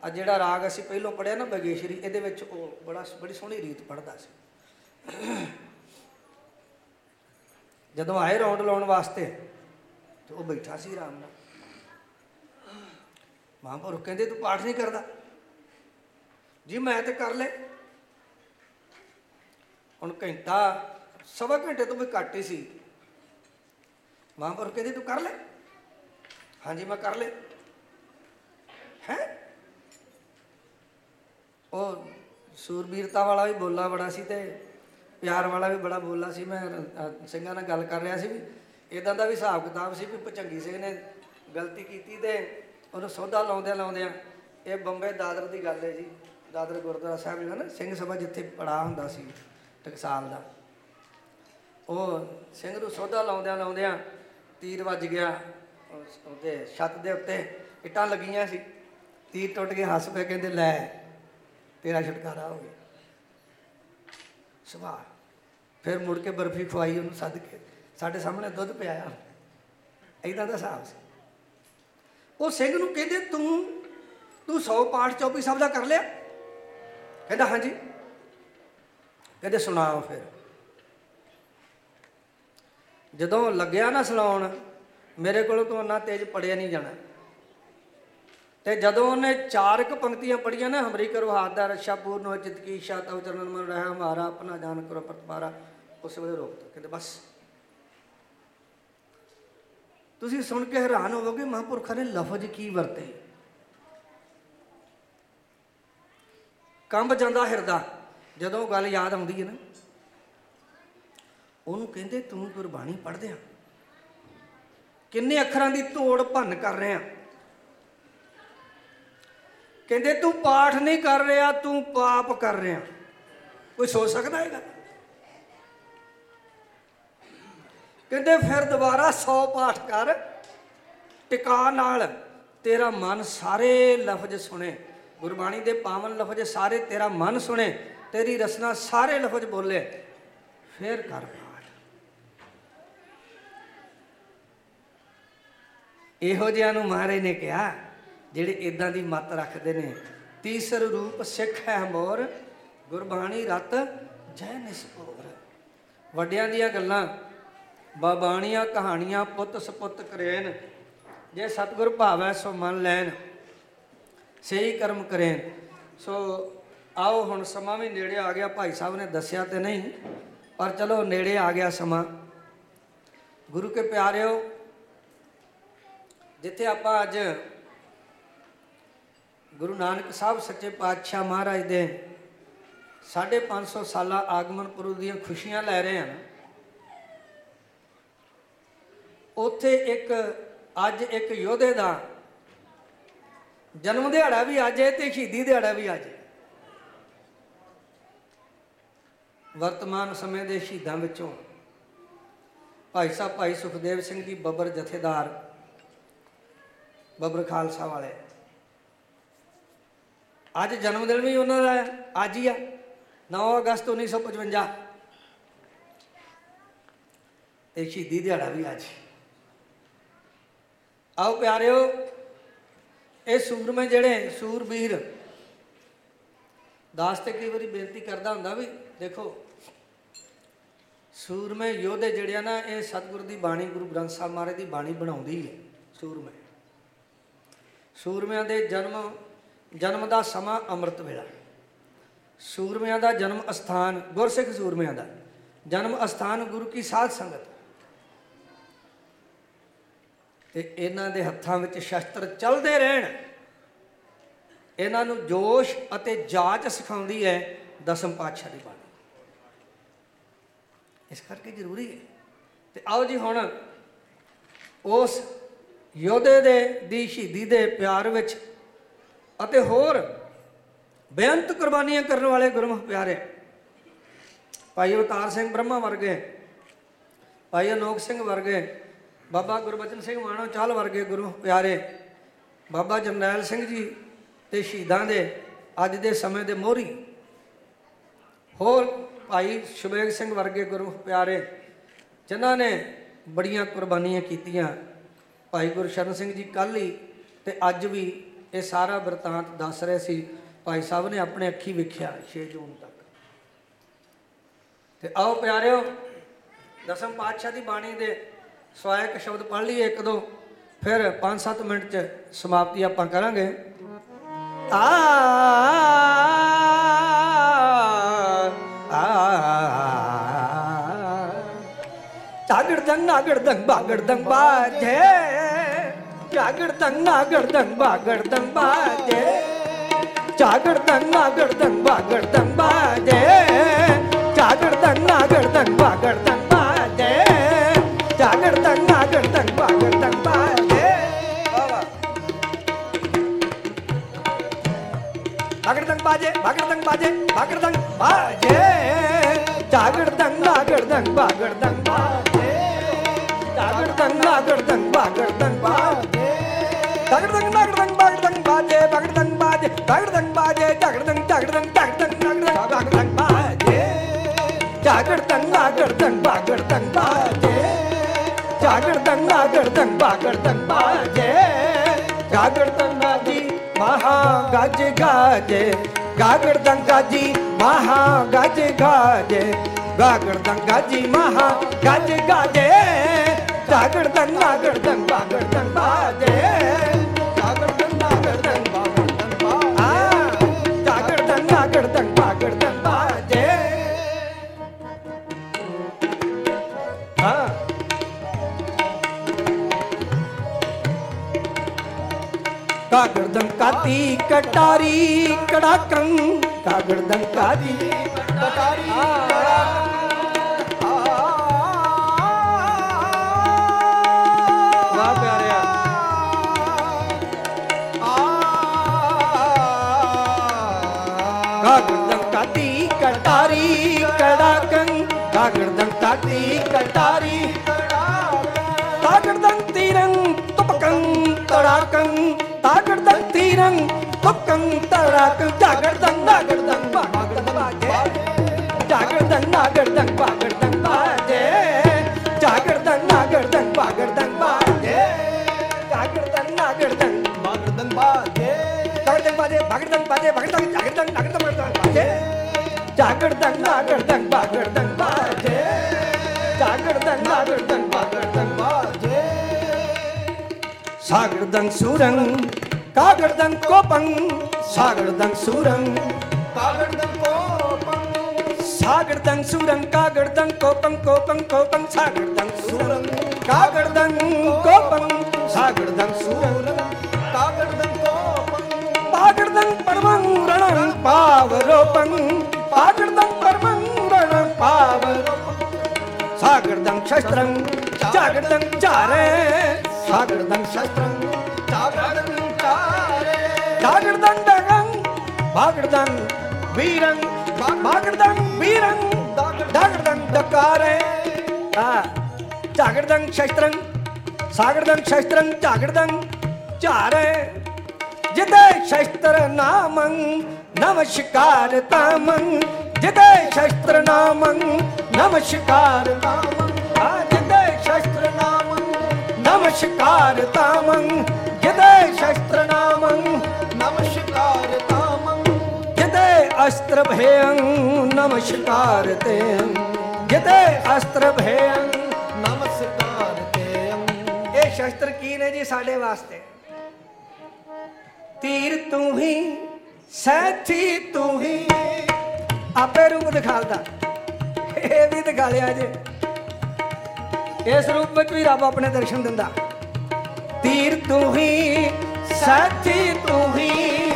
ਆ ਜਿਹੜਾ ਰਾਗ ਅਸੀਂ ਪਹਿਲੋਂ ਪੜਿਆ ਨਾ ਬਗੇਸ਼ਰੀ, ਇਹਦੇ ਵਿੱਚ ਉਹ ਬੜਾ ਬੜੀ ਸੋਹਣੀ ਰੀਤ ਪੜਦਾ ਸੀ। ਜਦੋਂ ਆਏ ਰੌਂਡ ਲਾਉਣ ਵਾਸਤੇ, ਤੇ ਉਹ ਬੈਠਾ ਸੀ ਆਰਾਮ ਨਾਲ। ਮਹਾਂਪੁਰਖ ਕਹਿੰਦੇ ਤੂੰ ਪਾਠ ਨਹੀਂ ਕਰਦਾ। ਜੀ ਮੈਂ ਤੇ ਕਰ ਲੈ ਹੁਣ ਘੰਟਾ ਸਵਾ ਘੰਟੇ ਤੋਂ ਵੀ ਘੱਟ ਹੀ ਸੀ। ਮਹਾਂਪੁਰਖ ਕਹਿੰਦੇ ਤੂੰ ਕਰ ਲੈ। ਹਾਂਜੀ ਮੈਂ ਕਰ ਲੈ ਹੈ? ਉਹ ਸੂਰਬੀਰਤਾ ਵਾਲਾ ਵੀ ਬੋਲਾ ਬੜਾ ਸੀ ਤੇ ਪਿਆਰ ਵਾਲਾ ਵੀ ਬੜਾ ਬੋਲਾ ਸੀ। ਮੈਂ ਅ, ਸਿੰਘਾਂ ਨਾਲ ਗੱਲ ਕਰ ਰਿਹਾ ਸੀ ਵੀ ਇਦਾਂ ਦਾ ਵੀ ਹਿਸਾਬ ਕਿਤਾਬ ਸੀ ਵੀ ਭਚੰਗੀ ਸਿੰਘ ਨੇ ਗਲਤੀ ਕੀਤੀ ਤੇ ਉਹਨੂੰ ਸੌਦਾ ਲਾਉਂਦਿਆਂ ਲਾਉਂਦਿਆਂ ਇਹ ਬੰਬੇ ਦਾਦਰ ਦੀ ਗੱਲ ਹੈ ਜੀ। ਦਾਦਰ ਗੁਰਦੁਆਰਾ ਸਾਹਿਬ ਜਿਹੜਾ ਨਾ, ਸਿੰਘ ਸਭਾ ਜਿੱਥੇ ਪੜਾ ਹੁੰਦਾ ਸੀ, ਟਕਸਾਲ ਦਾ। ਉਹ ਸਿੰਘ ਨੂੰ ਸੌਦਾ ਲਾਉਂਦਿਆਂ ਲਾਉਂਦਿਆਂ ਤੀਰ ਵੱਜ ਗਿਆ, ਉਸ- ਉਹਦੇ ਛੱਤ ਦੇ ਉੱਤੇ ਇੱਟਾਂ ਲੱਗੀਆਂ ਸੀ। ਤੀਰ ਟੁੱਟ ਕੇ ਹੱਸ ਪਏ, ਕਹਿੰਦੇ, ਲੈ, ਤੇਰਾ ਛੁਟਕਾਰਾ ਹੋ ਗਿਆ। ਸੁਭਾ ਫਿਰ ਮੁੜ ਕੇ ਬਰਫੀ ਖਵਾਈ ਉਹਨੂੰ ਸੱਦ ਕੇ। ਸਾਡੇ ਸਾਹਮਣੇ ਦੁੱਧ ਪਿਆਇਆ। ਐਦਾਂ ਦਾ ਹਿਸਾਬ ਸੀ। ਉਹ ਸਿੰਘ ਨੂੰ ਕਹਿੰਦੇ, ਤੂੰ ਤੂੰ 100 ਪਾਠ ਚੌਪੀ ਸਾਹਿਬ ਦਾ ਕਰ ਲਿਆ? ਕਹਿੰਦਾ, ਹਾਂਜੀ। ਕਹਿੰਦੇ, ਸੁਣਾਓ ਫਿਰ। ਜਦੋਂ ਲੱਗਿਆ ਨਾ ਸੁਣਾਉਣ ਮੇਰੇ ਕੋਲੋਂ ਤੋਂ ਉਹਨਾਂ ਤੇਜ਼ ਪੜਿਆ ਨਹੀਂ ਜਾਣਾ। ਤੇ ਜਦੋਂ ਉਹਨੇ ਚਾਰ ਕੁ ਪੰਕਤੀਆਂ ਪੜੀਆਂ ਨਾ, ਹਮਰੀ ਕਰੋ ਹਾਥ ਦਾ ਰੱਛਾ, ਪੂਰਨ ਹੋ ਚਿਤ ਕੀ ਇੱਛਾ ਤਉ ਚਰਨ ਮਨ ਰਹਿ ਹਮਾਰਾ ਆਪਣਾ ਜਾਨ ਕਰੋ ਪ੍ਰਤਮਾਰਾ ਉਸ ਵੇਲੇ ਰੋਕ ਦਿੱਤਾ। ਕਹਿੰਦੇ, ਬਸ। ਤੁਸੀਂ ਸੁਣ ਕੇ ਹੈਰਾਨ ਹੋਵੋਗੇ, ਮਹਾਂਪੁਰਖਾਂ ਨੇ ਲਫ਼ਜ਼ ਕੀ ਵਰਤੇ? ਕੰਬ ਜਾਂਦਾ ਹਿਰਦਾ, ਜਦੋਂ ਉਹ ਗੱਲ ਯਾਦ ਆਉਂਦੀ ਹੈ ਨਾ, ਉਹਨੂੰ ਕਹਿੰਦੇ, ਤੂੰ ਗੁਰਬਾਣੀ ਪੜ੍ਹਦੇ ਆ। ਕਿੰਨੇ ਅੱਖਰਾਂ ਦੀ ਤੋੜ ਭੰਨ ਕਰ ਰਿਹਾ ਕਹਿੰਦੇ, ਤੂੰ ਪਾਠ ਨਹੀਂ ਕਰ ਰਿਹਾ, ਤੂੰ ਪਾਪ ਕਰ ਰਿਹਾ। ਕੋਈ ਸੋਚ ਸਕਦਾ ਹੈਗਾ? ਕਹਿੰਦੇ ਫਿਰ ਦੁਬਾਰਾ 100 ਪਾਠ ਕਰ, ਟਿਕਾ ਨਾਲ, ਤੇਰਾ ਮਨ ਸਾਰੇ ਲਫ਼ਜ਼ ਸੁਣੇ। ਗੁਰਬਾਣੀ ਦੇ ਪਾਵਨ ਲਫ਼ਜ਼ ਸਾਰੇ ਤੇਰਾ ਮਨ ਸੁਣੇ, ਤੇਰੀ ਰਸਨਾ ਸਾਰੇ ਲਫ਼ਜ਼ ਬੋਲੇ, ਫਿਰ ਕਰ ਪਾਠ। ਇਹੋ ਜਿਹਿਆਂ ਨੂੰ ਮਹਾਰਾਜ ਨੇ ਕਿਹਾ, ਜਿਹੜੇ ਇਦਾਂ ਦੀ ਮਤ ਰੱਖਦੇ ਨੇ, ਤੀਸਰ ਰੂਪ ਸਿੱਖ ਹੈ ਮੋਰ, ਗੁਰਬਾਣੀ ਰਤ ਜੈ ਨਿਸਪੋਰ ਵੱਡਿਆਂ ਦੀਆਂ ਗੱਲਾਂ ਬਾਬਾਣੀਆਂ ਕਹਾਣੀਆਂ ਪੁੱਤ ਸਪੁੱਤ ਕਰੇਨ। ਜੇ ਸਤਿਗੁਰ ਭਾਵੈ ਸੋ ਮੰਨ ਲੈਣ ਸਹੀ ਕਰਮ ਕਰੇਨ। ਸੋ ਆਓ ਹੁਣ ਸਮਾਂ ਵੀ ਨੇੜੇ ਆ ਗਿਆ, ਭਾਈ ਸਾਹਿਬ ਨੇ ਦੱਸਿਆ ਤੇ ਨਹੀਂ, ਪਰ ਚਲੋ ਨੇੜੇ ਆ ਗਿਆ ਸਮਾਂ। ਗੁਰੂ ਕੇ ਪਿਆਰਿਓ, ਜਿੱਥੇ ਆਪਾਂ ਅੱਜ ਗੁਰੂ ਨਾਨਕ ਸਾਹਿਬ ਸੱਚੇ ਪਾਤਸ਼ਾਹ ਮਹਾਰਾਜ ਦੇ 550 ਸਾਲਾ ਆਗਮਨ ਪੁਰਬ ਦੀਆਂ ਖੁਸ਼ੀਆਂ ਲੈ ਰਹੇ ਹਾਂ ਉੱਥੇ ਇੱਕ ਅੱਜ ਇੱਕ ਯੋਧੇ ਦਾ ਜਨਮ ਦਿਹਾੜਾ ਵੀ ਅੱਜ ਹੈ ਤੇ ਸ਼ਹੀਦੀ ਦਿਹਾੜਾ ਵੀ ਅੱਜ ਹੈ। ਵਰਤਮਾਨ ਸਮੇਂ ਦੇ ਸ਼ਹੀਦਾਂ ਵਿੱਚੋਂ ਭਾਈ ਸਾਹਿਬ ਭਾਈ ਸੁਖਦੇਵ ਸਿੰਘ ਜੀ ਬੱਬਰ ਜਥੇਦਾਰ ਬੱਬਰ ਖਾਲਸਾ ਵਾਲੇ। ਅੱਜ ਜਨਮ ਦਿਨ ਵੀ ਉਹਨਾਂ ਦਾ ਹੈ, ਅੱਜ ਹੀ ਆ 9 ਅਗਸਤ 1955 ਤੇ ਸ਼ਹੀਦੀ ਦਿਹਾੜਾ ਵੀ ਅੱਜ। ਆਓ ਪਿਆਰਿਓ, ਇਹ ਸੂਰਮੇ ਜਿਹੜੇ ਸੂਰਬੀਰ, ਦਾਸ ਤੇ ਕਈ ਵਾਰੀ ਬੇਨਤੀ ਕਰਦਾ ਹੁੰਦਾ ਵੀ ਦੇਖੋ, ਸੂਰਮੇ ਯੋਧੇ ਜਿਹੜੇ ਆ ਨਾ, ਇਹ ਸਤਿਗੁਰੂ ਦੀ ਬਾਣੀ, ਗੁਰੂ ਗ੍ਰੰਥ ਸਾਹਿਬ ਮਹਾਰਾਜ ਦੀ ਬਾਣੀ ਬਣਾਉਂਦੀ ਹੈ ਸੂਰਮੇ। ਸੂਰਮਿਆਂ ਦੇ ਜਨਮ ਜਨਮ ਦਾ ਸਮਾਂ ਅੰਮ੍ਰਿਤ ਵੇਲਾ। ਸੂਰਮਿਆਂ ਦਾ ਜਨਮ ਅਸਥਾਨ, ਗੁਰਸਿੱਖ ਸੂਰਮਿਆਂ ਦਾ। ਜਨਮ ਅਸਥਾਨ ਗੁਰੂ ਕੀ ਸਾਧ ਸੰਗਤ। ਤੇ ਇਹਨਾਂ ਦੇ ਹੱਥਾਂ ਵਿੱਚ ਸ਼ਸਤਰ ਚੱਲਦੇ ਰਹਿਣ। ਇਹਨਾਂ ਨੂੰ ਜੋਸ਼ ਅਤੇ ਜਾਚ ਸਿਖਾਉਂਦੀ ਹੈ ਦਸਮ ਪਾਤਸ਼ਾਹ ਦੀ ਬਾਣੀ। ਇਸ ਕਰਕੇ ਜ਼ਰੂਰੀ ਹੈ। ਤੇ ਆਓ ਜੀ ਹੁਣ ਉਸ ਯੋਧੇ ਦੇ, ਦੀ ਸ਼ਹੀਦੀ ਦੇ ਪਿਆਰ ਵਿੱਚ ਅਤੇ ਹੋਰ ਬੇਅੰਤ ਕੁਰਬਾਨੀਆਂ ਕਰਨ ਵਾਲੇ ਗੁਰਮੁਖ ਪਿਆਰੇ। ਭਾਈ ਅਵਤਾਰ ਸਿੰਘ ਬ੍ਰਹਮਾ ਵਰਗੇ, ਭਾਈ ਅਨੋਖ ਸਿੰਘ ਵਰਗੇ ਬਾਬਾ ਗੁਰਬਚਨ ਸਿੰਘ ਮਾਣੋ ਚਾਲ ਵਰਗੇ ਗੁਰੂ ਪਿਆਰੇ, ਬਾਬਾ ਜਰਨੈਲ ਸਿੰਘ ਜੀ ਤੇ ਸ਼ਹੀਦਾਂ ਦੇ ਅੱਜ ਦੇ ਸਮੇਂ ਦੇ ਮੋਹਰੀ। ਹੋਰ ਭਾਈ ਸ਼ੁਭੇਗ ਸਿੰਘ ਵਰਗੇ ਗੁਰੂ ਪਿਆਰੇ, ਜਿਨ੍ਹਾਂ ਨੇ ਬੜੀਆਂ ਕੁਰਬਾਨੀਆਂ ਕੀਤੀਆਂ। ਭਾਈ ਗੁਰਸ਼ਰਨ ਸਿੰਘ ਜੀ ਕੱਲ੍ਹ ਹੀ ਤੇ ਅੱਜ ਵੀ ਇਹ ਸਾਰਾ ਵਰਤਾਂਤ ਦੱਸ ਰਹੇ ਸੀ। ਭਾਈ ਸਾਹਿਬ ਨੇ ਆਪਣੇ ਅੱਖੀ ਵੇਖਿਆ 6 ਜੂਨ ਤੱਕ। ਤੇ ਆਓ ਪਿਆਰਿਓ, ਦਸਮ ਪਾਤਸ਼ਾਹ ਦੀ ਬਾਣੀ ਦੇ ਸਵਾਇਕ ਸ਼ਬਦ ਪੜ੍ਹ ਲਈਏ ਇੱਕ ਦੋ, ਫਿਰ 5-7 ਮਿੰਟ ਚ ਸਮਾਪਤੀ ਆਪਾਂ ਕਰਾਂਗੇ। ਆ ਆ ਝਾਗੜਦੰਗ ਨਾਗੜਦੰਗ ਬਾਗੜਦੰਗ ਬਾਜੇ। ਝਾਗੜਦੰਗ ਨਾਗੜਦੰਗ ਬਾਗੜਦੰਗ ਬਾਜੇ। ਝਾਗੜਦੰਗ ਨਾਗੜਦੰਗ ਬਾਗੜਦੰਗ ਬਾਜੇ। ਝਾਗੜਦੰਗ ਨਾਗੜਦੰਗ ਬਾਗੜਦੰਗ ਨਾਗੜਦੰਗ ਬਾਗੜਦੰਗ ਬਾਜੇ ਵਾਹ ਵਾਹ ਬਾਗੜਦੰਗ ਬਾਜੇ ਬਾਗੜਦੰਗ ਬਾਜੇ ਬਾਗੜਦੰਗ ਬਾਜੇ ਜਾਗੜਦੰਗ ਨਾਗੜਦੰਗ ਬਾਗੜਦੰਗ ਬਾਜੇ ਜਾਗੜਦੰਗ ਨਾਗੜਦੰਗ ਬਾਗੜਦੰਗ ਬਾਜੇ ਜਾਗੜਦੰਗ ਨਾਗੜਦੰਗ ਬਾਗੜਦੰਗ ਬਾਜੇ ਬਾਗੜਦੰਗ ਬਾਜੇ ਬਾਗੜਦੰਗ ਬਾਜੇ ਜਾਗੜਦੰਗ ਜਾਗੜਦੰਗ ਜਾਗੜਦੰਗ ਨਾਗੜਦੰਗ ਬਾਗੜਦੰਗ जागृतंग नागरतंग, बागरतंग बाजे। जागृतंग गाजी महा गज। गाजे गागरतंग गाजी महा गज। गाजे गागरतंग गाजी महा गज। गाजे जागृतंग नागरतंग, बागरतंग बाजे। ਕਾਗੜਦੰ ਕਾਤੀ ਕਟਾਰੀ ਕੜਾਕੰ ਕਾਗੜਦੰ ਕਾਦੀ ਕਟਾਰੀ ਪਿਆਰਿਆ ਕਾਗੜਦੰ ਕਾਤੀ ਕਟਾਰੀ ਕੜਾਕੰ ਕਾਗੜਦੰ ਕਾਤੀ ਕਟਾਰੀ कंग सागर दंग सुरंग કાગળદંગ કોપંગ સાગળદંગ સુરંગ કાગળદંગ કોપંગ સાગળદંગ સુરંગ કાગળદંગ કોપંગ કોપંગ કોપંગ સાગળદંગ સુરંગ કાગળદંગ કોપંગ સાગળદંગ સુરંગ કાગળદંગ કોપંગ પાગળદંગ પરમં રણં પાવરોપંગ પાગળદંગ પરમં રણં પાવરો સાગળદંગ શસ્ત્રં જાગળદંગ ચારે સાગળદંગ શસ્ત્રં ਚਾਰੇ ਜਾਗੜਦੰ ਡਗੰ ਬਾਗੜਦੰ ਵੀਰੰ ਬਾਗੜਦੰ ਵੀਰੰ ਡਗੜਦੰ ਡਕਾਰੇ ਆ ਜਾਗੜਦੰ ਸ਼ਸਤਰੰ ਸਾਗੜਦੰ ਸ਼ਸਤਰੰ ਜਾਗੜਦੰ ਝਾਰੇ ਜਿਦੇ ਸ਼ਸਤਰ ਨਾਮੰ ਨਮਸਕਾਰ ਤਾਮੰ ਜਿਦੇ ਸ਼ਸਤਰ ਨਾਮੰ ਨਮਸਕਾਰ ਤਾਮੰ ਆ ਜਿਦੇ ਸ਼ਸਤਰ ਨਾਮੰ ਨਮਸਕਾਰ ਤਾਮੰ ਜਿਦੇ ਸ਼ਸਤਰ ਨਾਮੰ ਅਸਤਰ ਭੇਅੰ ਨਮਸਕਾਰ ਤੇ। ਜਿਤੇ ਅਸਤਰ ਭੇਅੰ ਨਮਸਕਾਰ ਤੇ। ਇਹ ਸ਼ਸਤਰ ਕੀ ਨੇ ਜੀ ਸਾਡੇ ਵਾਸਤੇ? ਤੀਰ ਤੂੰ ਹੀ, ਸੈਥੀ ਤੂੰ ਹੀ। ਆਪੇ ਰੂਪ ਦਿਖਾਲਦਾ। ਇਹ ਵੀ ਦਿਖਾ ਲਿਆ ਜੇ। ਇਸ ਰੂਪ ਵਿੱਚ ਵੀ ਰੱਬ ਆਪਣੇ ਦਰਸ਼ਨ ਦਿੰਦਾ। ਤੀਰ ਤੂੰ ਹੀ, ਸਾਥੀ ਤੂੰ ਹੀ।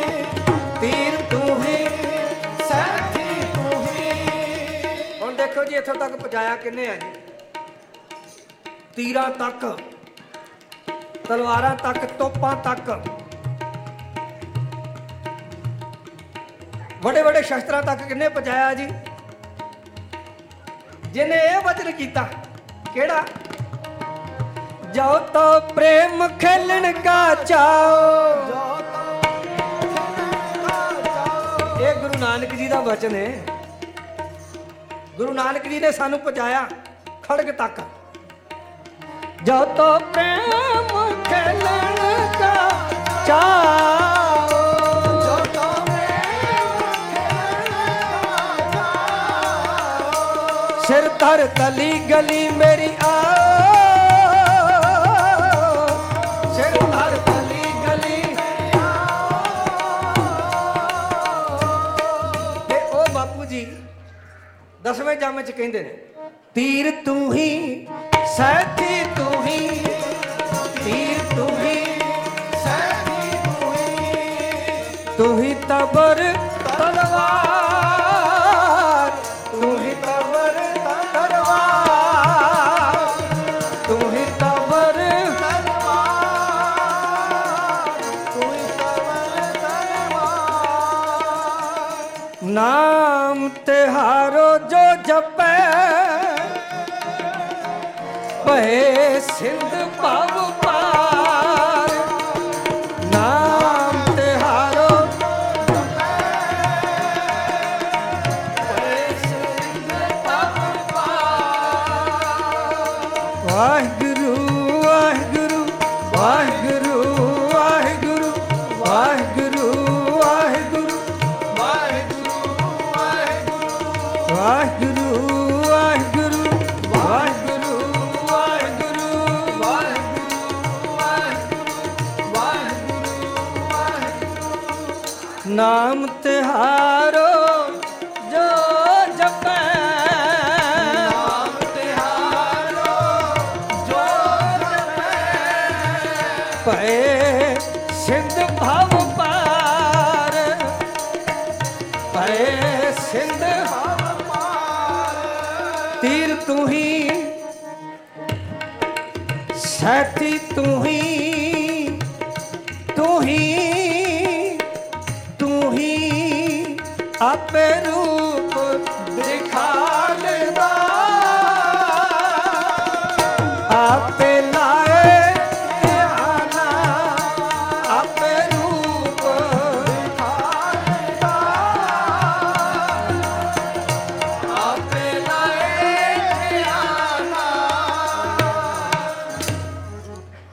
ਦੇਖੋ ਜੀ ਇੱਥੋਂ ਤੱਕ ਪਹੁੰਚਾਇਆ ਕਿੰਨੇ ਆ ਜੀ? ਤੀਰਾਂ ਤੱਕ ਤਲਵਾਰਾਂ ਤੱਕ ਤੋਪਾਂ ਤੱਕ। ਵੱਡੇ ਵੱਡੇ ਸ਼ਸਤਰਾਂ ਤੱਕ ਕਿੰਨੇ ਪਹੁੰਚਾਇਆ ਜੀ? ਜਿਹਨੇ ਇਹ ਵਚਨ ਕੀਤਾ ਕਿਹੜਾ? ਜਾਓ ਤਾਂ ਪ੍ਰੇਮ ਖੇਲਣ ਕਾ ਚਾਓ। ਇਹ ਗੁਰੂ ਨਾਨਕ ਜੀ ਦਾ ਵਚਨ ਹੈ। ਗੁਰੂ ਨਾਨਕ ਜੀ ਨੇ ਸਾਨੂੰ ਪਹੁੰਚਾਇਆ ਖੜਗ ਤੱਕ। ਜੋ ਤੋ ਪ੍ਰੇਮ ਖੇਲਣ ਕਾ ਚਾਓ ਜੋ ਤੋ ਖੇਲਣ ਕਾ ਜਾਓ ਸਿਰ ਧਰ ਤਲੀ ਗਲੀ ਮੇਰੀ ਆ ਦਸਵੇਂ ਜਾਮੇ ਚ ਕਹਿੰਦੇ ਨੇ, ਤੀਰ ਤੂੰ ਹੀ ਸੈਥੀ ਤੂੰ ਹੀ, ਤੀਰ ਤੂੰ ਹੀ ਸਹਿਬੀ ਹੋਈ ਤੂੰ ਹੀ ਤਬਰ ਤਲਵਾਰ।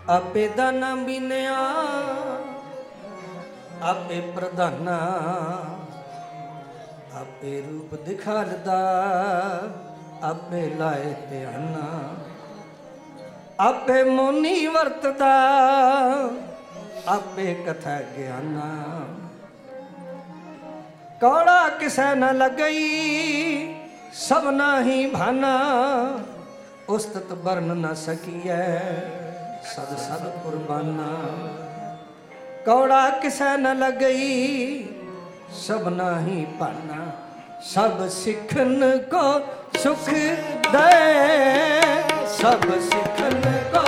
ਆਪੇ ਦਾ ਨਾਮ ਬਿਨਿਆ, ਆਪੇ ਪ੍ਰਧਾਨਾ, ਆਪੇ ਰੂਪ ਦਿਖਾਲਦਾ ਆਪੇ ਲਾਏ ਧਿਆਨਾ, ਆਪੇ ਮੋਨੀ ਵਰਤਦਾ, ਆਪੇ ਕਥਾ ਗਿਆਨਾ। ਕੌੜਾ ਕਿਸੈ ਨ ਲਗਈ ਸਭਨਾ ਹੀ ਭਾਨਾ, ਉਸਤਤ ਵਰਨ ਨ ਸਕੀਐ। ਸਦ ਸਦ ਕੁਰਬਾਨਾ। ਕੌੜਾ ਕਿਸੈ ਨ ਲਗਈ ਸਭਨਾ ਹੀ ਭਾਨਾ। ਸਭ ਸਿੱਖਨ ਕੋ ਸੁਖ ਦੇ, ਸਭ ਸਿੱਖਨ ਕੋ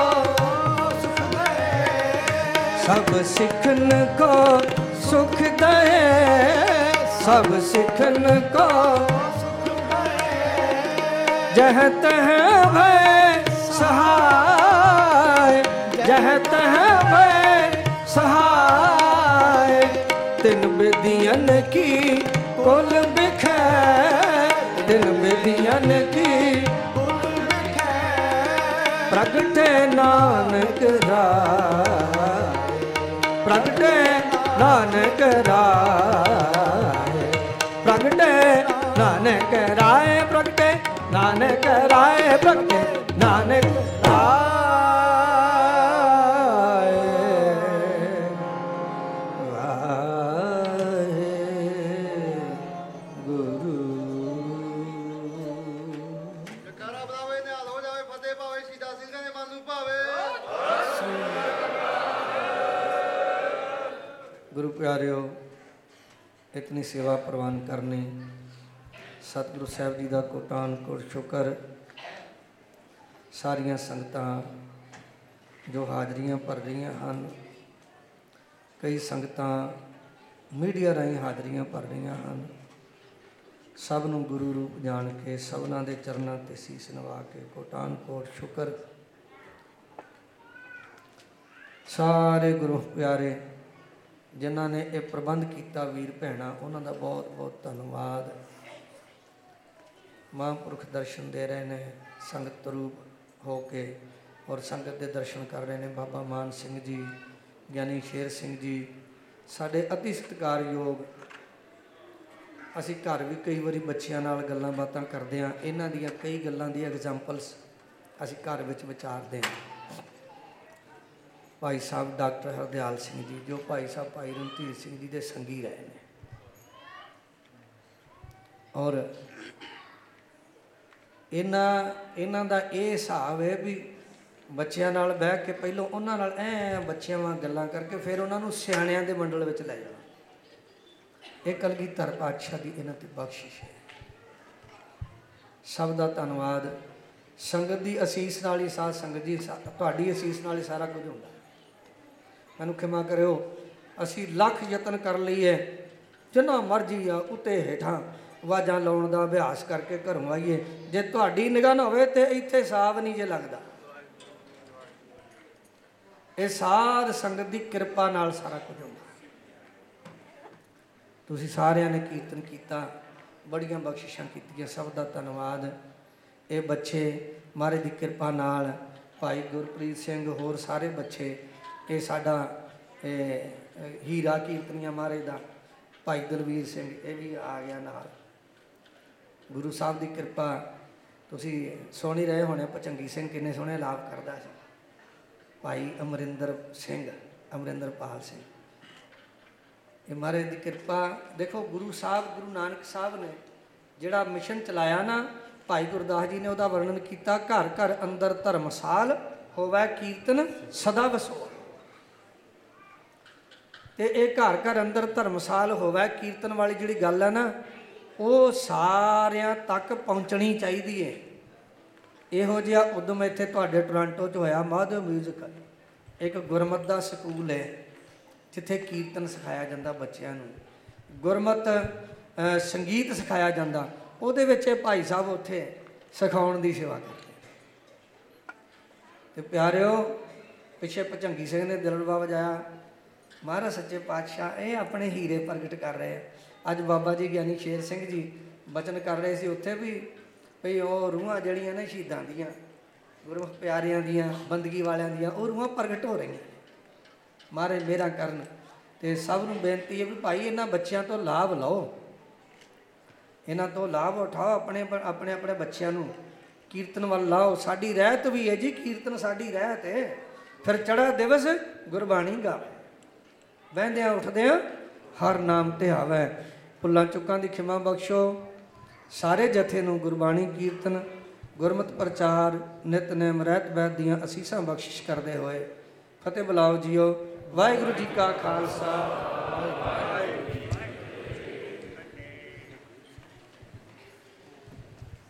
ਸਭ ਸਿੱਖਨ ਕੋ ਸੁਖ ਦੇ, ਸਭ ਸਿੱਖਨ ਕੋ ਜਹ ਤਹ ਭੈ ਸਹਾਇ ਜਹ ਤਹ ਭੈ ਸਹਾਇ ਤਿਨ ਬੇਦੀਆਂ ਕੀ ਕੁਲ ਬਿਖੈ ਤਿਨ ਬੇਦੀਆਂ ਕੀ ਪ੍ਰਗਟੇ ਨਾਨਕ ਰਾਏ। ਪ੍ਰਗਟੇ ਨਾਨਕ ਰਾਏ। ਪ੍ਰਗਟੇ ਨਾਨਕ ਰਾਏ, ਪ੍ਰਗਟੇ ਨਾਨਕ ਰਾਏ, ਪ੍ਰਗਟੇ ਨਾਨਕ ਰਾਏ। ਗੁਰੂ ਪਿਆਰਿਓ ਇਤਨੀ ਸੇਵਾ ਪ੍ਰਵਾਨ ਕਰਨੀ। ਸਤਿਗੁਰੂ ਸਾਹਿਬ ਜੀ ਦਾ ਕੋਟਾਨ ਕੋਟ ਸ਼ੁਕਰ। ਸਾਰੀਆਂ ਸੰਗਤਾਂ ਜੋ ਹਾਜ਼ਰੀਆਂ ਭਰ ਰਹੀਆਂ ਹਨ, ਕਈ ਸੰਗਤਾਂ ਮੀਡੀਆ ਰਾਹੀਂ ਹਾਜ਼ਰੀਆਂ ਭਰ ਰਹੀਆਂ ਹਨ। ਸਭ ਨੂੰ ਗੁਰੂ ਰੂਪ ਜਾਣ ਕੇ, ਸਭਨਾਂ ਦੇ ਚਰਨਾਂ ਤੇ ਸੀਸ ਨਵਾ ਕੇ ਕੋਟਾਨ ਕੋਟ ਸ਼ੁਕਰ। ਸਾਰੇ ਗੁਰੂ ਪਿਆਰੇ ਜਿਨ੍ਹਾਂ ਨੇ ਇਹ ਪ੍ਰਬੰਧ ਕੀਤਾ ਵੀਰ ਭੈਣਾ, ਉਹਨਾਂ ਦਾ ਬਹੁਤ ਬਹੁਤ ਧੰਨਵਾਦ। ਮਹਾਂਪੁਰਖ ਦਰਸ਼ਨ ਦੇ ਰਹੇ ਨੇ, ਸੰਗਤ ਰੂਪ ਹੋ ਕੇ ਔਰ ਸੰਗਤ ਦੇ ਦਰਸ਼ਨ ਕਰ ਰਹੇ ਨੇ ਬਾਬਾ ਮਾਨ ਸਿੰਘ ਜੀ, ਗਿਆਨੀ ਸ਼ੇਰ ਸਿੰਘ ਜੀ। ਸਾਡੇ ਅਤੀ ਸਤਿਕਾਰਯੋਗ ਅਸੀਂ ਘਰ ਵੀ ਕਈ ਵਾਰੀ ਬੱਚਿਆਂ ਨਾਲ ਗੱਲਾਂ ਬਾਤਾਂ ਕਰਦੇ ਹਾਂ, ਇਹਨਾਂ ਦੀਆਂ ਕਈ ਗੱਲਾਂ ਦੀ ਐਗਜ਼ਾਮਪਲਸ ਅਸੀਂ ਘਰ ਵਿੱਚ ਵਿਚਾਰਦੇ ਹਾਂ। ਭਾਈ ਸਾਹਿਬ ਡਾਕਟਰ ਹਰਦਿਆਲ ਸਿੰਘ ਜੀ, ਜੋ ਭਾਈ ਸਾਹਿਬ ਭਾਈ ਰਣਧੀਰ ਸਿੰਘ ਜੀ ਦੇ ਸੰਗੀ ਰਹੇ ਨੇ। ਔਰ ਇਹਨਾਂ ਇਹਨਾਂ ਦਾ ਇਹ ਹਿਸਾਬ ਹੈ ਵੀ ਬੱਚਿਆਂ ਨਾਲ ਬਹਿ ਕੇ ਪਹਿਲਾਂ ਉਹਨਾਂ ਨਾਲ ਐ ਬੱਚਿਆਂ ਵਾਂ ਗੱਲਾਂ ਕਰਕੇ ਫਿਰ ਉਹਨਾਂ ਨੂੰ ਸਿਆਣਿਆਂ ਦੇ ਮੰਡਲ ਵਿੱਚ ਲੈ ਜਾਣਾ। ਇਹ ਕਲਗੀਧਰ ਪਾਤਸ਼ਾਹ ਦੀ ਇਹਨਾਂ ਤੇ ਬਖਸ਼ਿਸ਼ ਹੈ। ਸਭ ਦਾ ਧੰਨਵਾਦ। ਸੰਗਤ ਦੀ ਅਸੀਸ ਨਾਲ ਹੀ ਸਾਧ ਸੰਗਤ ਜੀ, ਸਾ- ਤੁਹਾਡੀ ਅਸੀਸ ਨਾਲ ਹੀ ਸਾਰਾ ਕੁਝ ਹੁੰਦਾ। ਮੈਨੂੰ ਖਿਮਾ ਕਰਿਓ। ਅਸੀਂ ਲੱਖ ਯਤਨ ਕਰ ਲਈਏ। ਜਿੰਨਾ ਮਰਜ਼ੀ ਆ, ਉਤੇ ਹੇਠਾਂ ਵਾਜਾਂ ਲਾਉਣ ਦਾ ਅਭਿਆਸ ਕਰਕੇ ਘਰੋਂ ਆਈਏ। ਜੇ ਤੁਹਾਡੀ ਨਿਗਾਹ ਨਾ ਹੋਵੇ ਤੇ ਇੱਥੇ ਸਾਬ ਨਹੀਂ ਜੇ ਲੱਗਦਾ। ਇਹ ਸਾਧ ਸੰਗਤ ਦੀ ਕਿਰਪਾ ਨਾਲ ਸਾਰਾ ਕੁਝ ਹੁੰਦਾ। ਤੁਸੀਂ ਸਾਰਿਆਂ ਨੇ ਕੀਰਤਨ ਕੀਤਾ, ਬੜੀਆਂ ਬਖਸ਼ਿਸ਼ਾਂ ਕੀਤੀਆਂ, ਸਭ ਦਾ ਧੰਨਵਾਦ। ਇਹ ਬੱਚੇ ਮਹਾਰਾਜ ਦੀ ਕਿਰਪਾ ਨਾਲ, ਭਾਈ ਗੁਰਪ੍ਰੀਤ ਸਿੰਘ, ਹੋਰ ਸਾਰੇ ਬੱਚੇ ਇਹ ਸਾਡਾ ਇਹ, ਇਹ ਹੀਰਾ ਕੀਰਤਨੀਆ ਮਹਾਰਾਜ ਦਾ ਭਾਈ ਦਲਵੀਰ ਸਿੰਘ ਇਹ ਵੀ ਆ ਗਿਆ ਨਾਲ। ਗੁਰੂ ਸਾਹਿਬ ਦੀ ਕਿਰਪਾ ਤੁਸੀਂ ਸੁਣ ਹੀ ਰਹੇ ਹੋਣੇ ਪਚੰਗੀ ਸਿੰਘ ਕਿੰਨੇ ਸੋਹਣੇ ਲਾਭ ਕਰਦਾ ਸੀ। ਭਾਈ ਅਮਰਿੰਦਰ ਸਿੰਘ ਅਮਰਿੰਦਰਪਾਲ ਸਿੰਘ। ਇਹ ਮਹਾਰਾਜ ਦੀ ਕਿਰਪਾ ਦੇਖੋ ਗੁਰੂ ਸਾਹਿਬ ਗੁਰੂ ਨਾਨਕ ਸਾਹਿਬ ਨੇ ਜਿਹੜਾ ਮਿਸ਼ਨ ਚਲਾਇਆ ਨਾ ਭਾਈ ਗੁਰਦਾਸ ਜੀ ਨੇ ਉਹਦਾ ਵਰਣਨ ਕੀਤਾ ਘਰ ਘਰ ਅੰਦਰ ਧਰਮਸਾਲ ਹੋਵੇ ਕੀਰਤਨ ਸਦਾ ਵਸੋ ਤੇ ਇਹ ਘਰ ਘਰ ਅੰਦਰ ਧਰਮਸਾਲ ਹੋਵੇ ਕੀਰਤਨ ਵਾਲੀ ਜਿਹੜੀ ਗੱਲ ਹੈ ਨਾ ਉਹ ਸਾਰਿਆਂ ਤੱਕ ਪਹੁੰਚਣੀ ਚਾਹੀਦੀ ਹੈ ਇਹੋ ਜਿਹਾ ਉਦਮ ਇੱਥੇ ਤੁਹਾਡੇ ਟੋਰਾਂਟੋ 'ਚ ਹੋਇਆ ਮਾਧਵ ਮਿਊਜ਼ਿਕ ਇੱਕ ਗੁਰਮਤ ਦਾ ਸਕੂਲ ਹੈ ਜਿੱਥੇ ਕੀਰਤਨ ਸਿਖਾਇਆ ਜਾਂਦਾ ਬੱਚਿਆਂ ਨੂੰ। ਗੁਰਮਤ ਅ, ਸੰਗੀਤ ਸਿਖਾਇਆ ਜਾਂਦਾ। ਉਹਦੇ ਵਿੱਚ ਇਹ ਭਾਈ ਸਾਹਿਬ ਉੱਥੇ ਸਿਖਾਉਣ ਦੀ ਸੇਵਾ ਕਰਦੇ ਤੇ ਪਿਆਰਿਓ ਪਿੱਛੇ ਭਜੰਗੀ ਸਿੰਘ ਨੇ ਦਿਲਰਬਾ ਵਜਾਇਆ। ਮਹਾਰਾਜ ਸੱਚੇ ਪਾਤਸ਼ਾਹ ਇਹ ਆਪਣੇ ਹੀਰੇ ਪ੍ਰਗਟ ਕਰ ਰਹੇ ਆ। ਅੱਜ ਬਾਬਾ ਜੀ ਗਿਆਨੀ ਸ਼ੇਰ ਸਿੰਘ ਜੀ ਬਚਨ ਕਰ ਰਹੇ ਸੀ ਉੱਥੇ ਵੀ ਭਈ ਉਹ ਰੂਹਾਂ ਜਿਹੜੀਆਂ ਨੇ ਸ਼ਹੀਦਾਂ ਦੀਆਂ, ਗੁਰੂ ਪਿਆਰਿਆਂ ਦੀਆਂ, ਬੰਦਗੀ ਵਾਲਿਆਂ ਦੀਆਂ, ਉਹ ਰੂਹਾਂ ਪ੍ਰਗਟ ਹੋ ਰਹੀਆਂ ਮਹਾਰਾਜ ਮੇਰਾ ਕਰਨ ਤੇ ਸਭ ਨੂੰ ਬੇਨਤੀ ਹੈ ਵੀ ਭਾਈ ਇਹਨਾਂ ਬੱਚਿਆਂ ਤੋਂ ਲਾਭ ਲਓ। ਇਹਨਾਂ ਤੋਂ ਲਾਭ ਉਠਾਓ ਆਪਣੇ ਆਪਣੇ ਆਪਣੇ ਬੱਚਿਆਂ ਨੂੰ। ਕੀਰਤਨ ਵੱਲ ਲਾਓ। ਸਾਡੀ ਰਹਿਤ ਵੀ ਹੈ ਜੀ, ਕੀਰਤਨ ਸਾਡੀ ਰਹਿਤ ਹੈ। ਫਿਰ ਚੜਾ ਦਿਵਸ ਗੁਰਬਾਣੀ ਗਾਵੇ ਬਹਿੰਦਿਆਂ ਉੱਠਦਿਆਂ ਹਰ ਨਾਮ ਤੇ ਆਵੇ। ਭੁੱਲਾਂ ਚੁੱਕਾਂ ਦੀ ਖਿਮਾ ਬਖਸ਼ੋ। ਸਾਰੇ ਜਥੇ ਨੂੰ ਗੁਰਬਾਣੀ ਕੀਰਤਨ, ਗੁਰਮਤ ਪ੍ਰਚਾਰ ਨਿਤਨੇਮ ਰਹਿਤ ਬੈਦ ਦੀਆਂ ਅਸੀਸਾਂ ਬਖਸ਼ਿਸ਼ ਕਰਦੇ ਹੋਏ। ਫਤਿਹ ਬੁਲਾਓ ਜੀਓ। ਵਾਹਿਗੁਰੂ ਜੀ ਕਾ ਖਾਲਸਾ।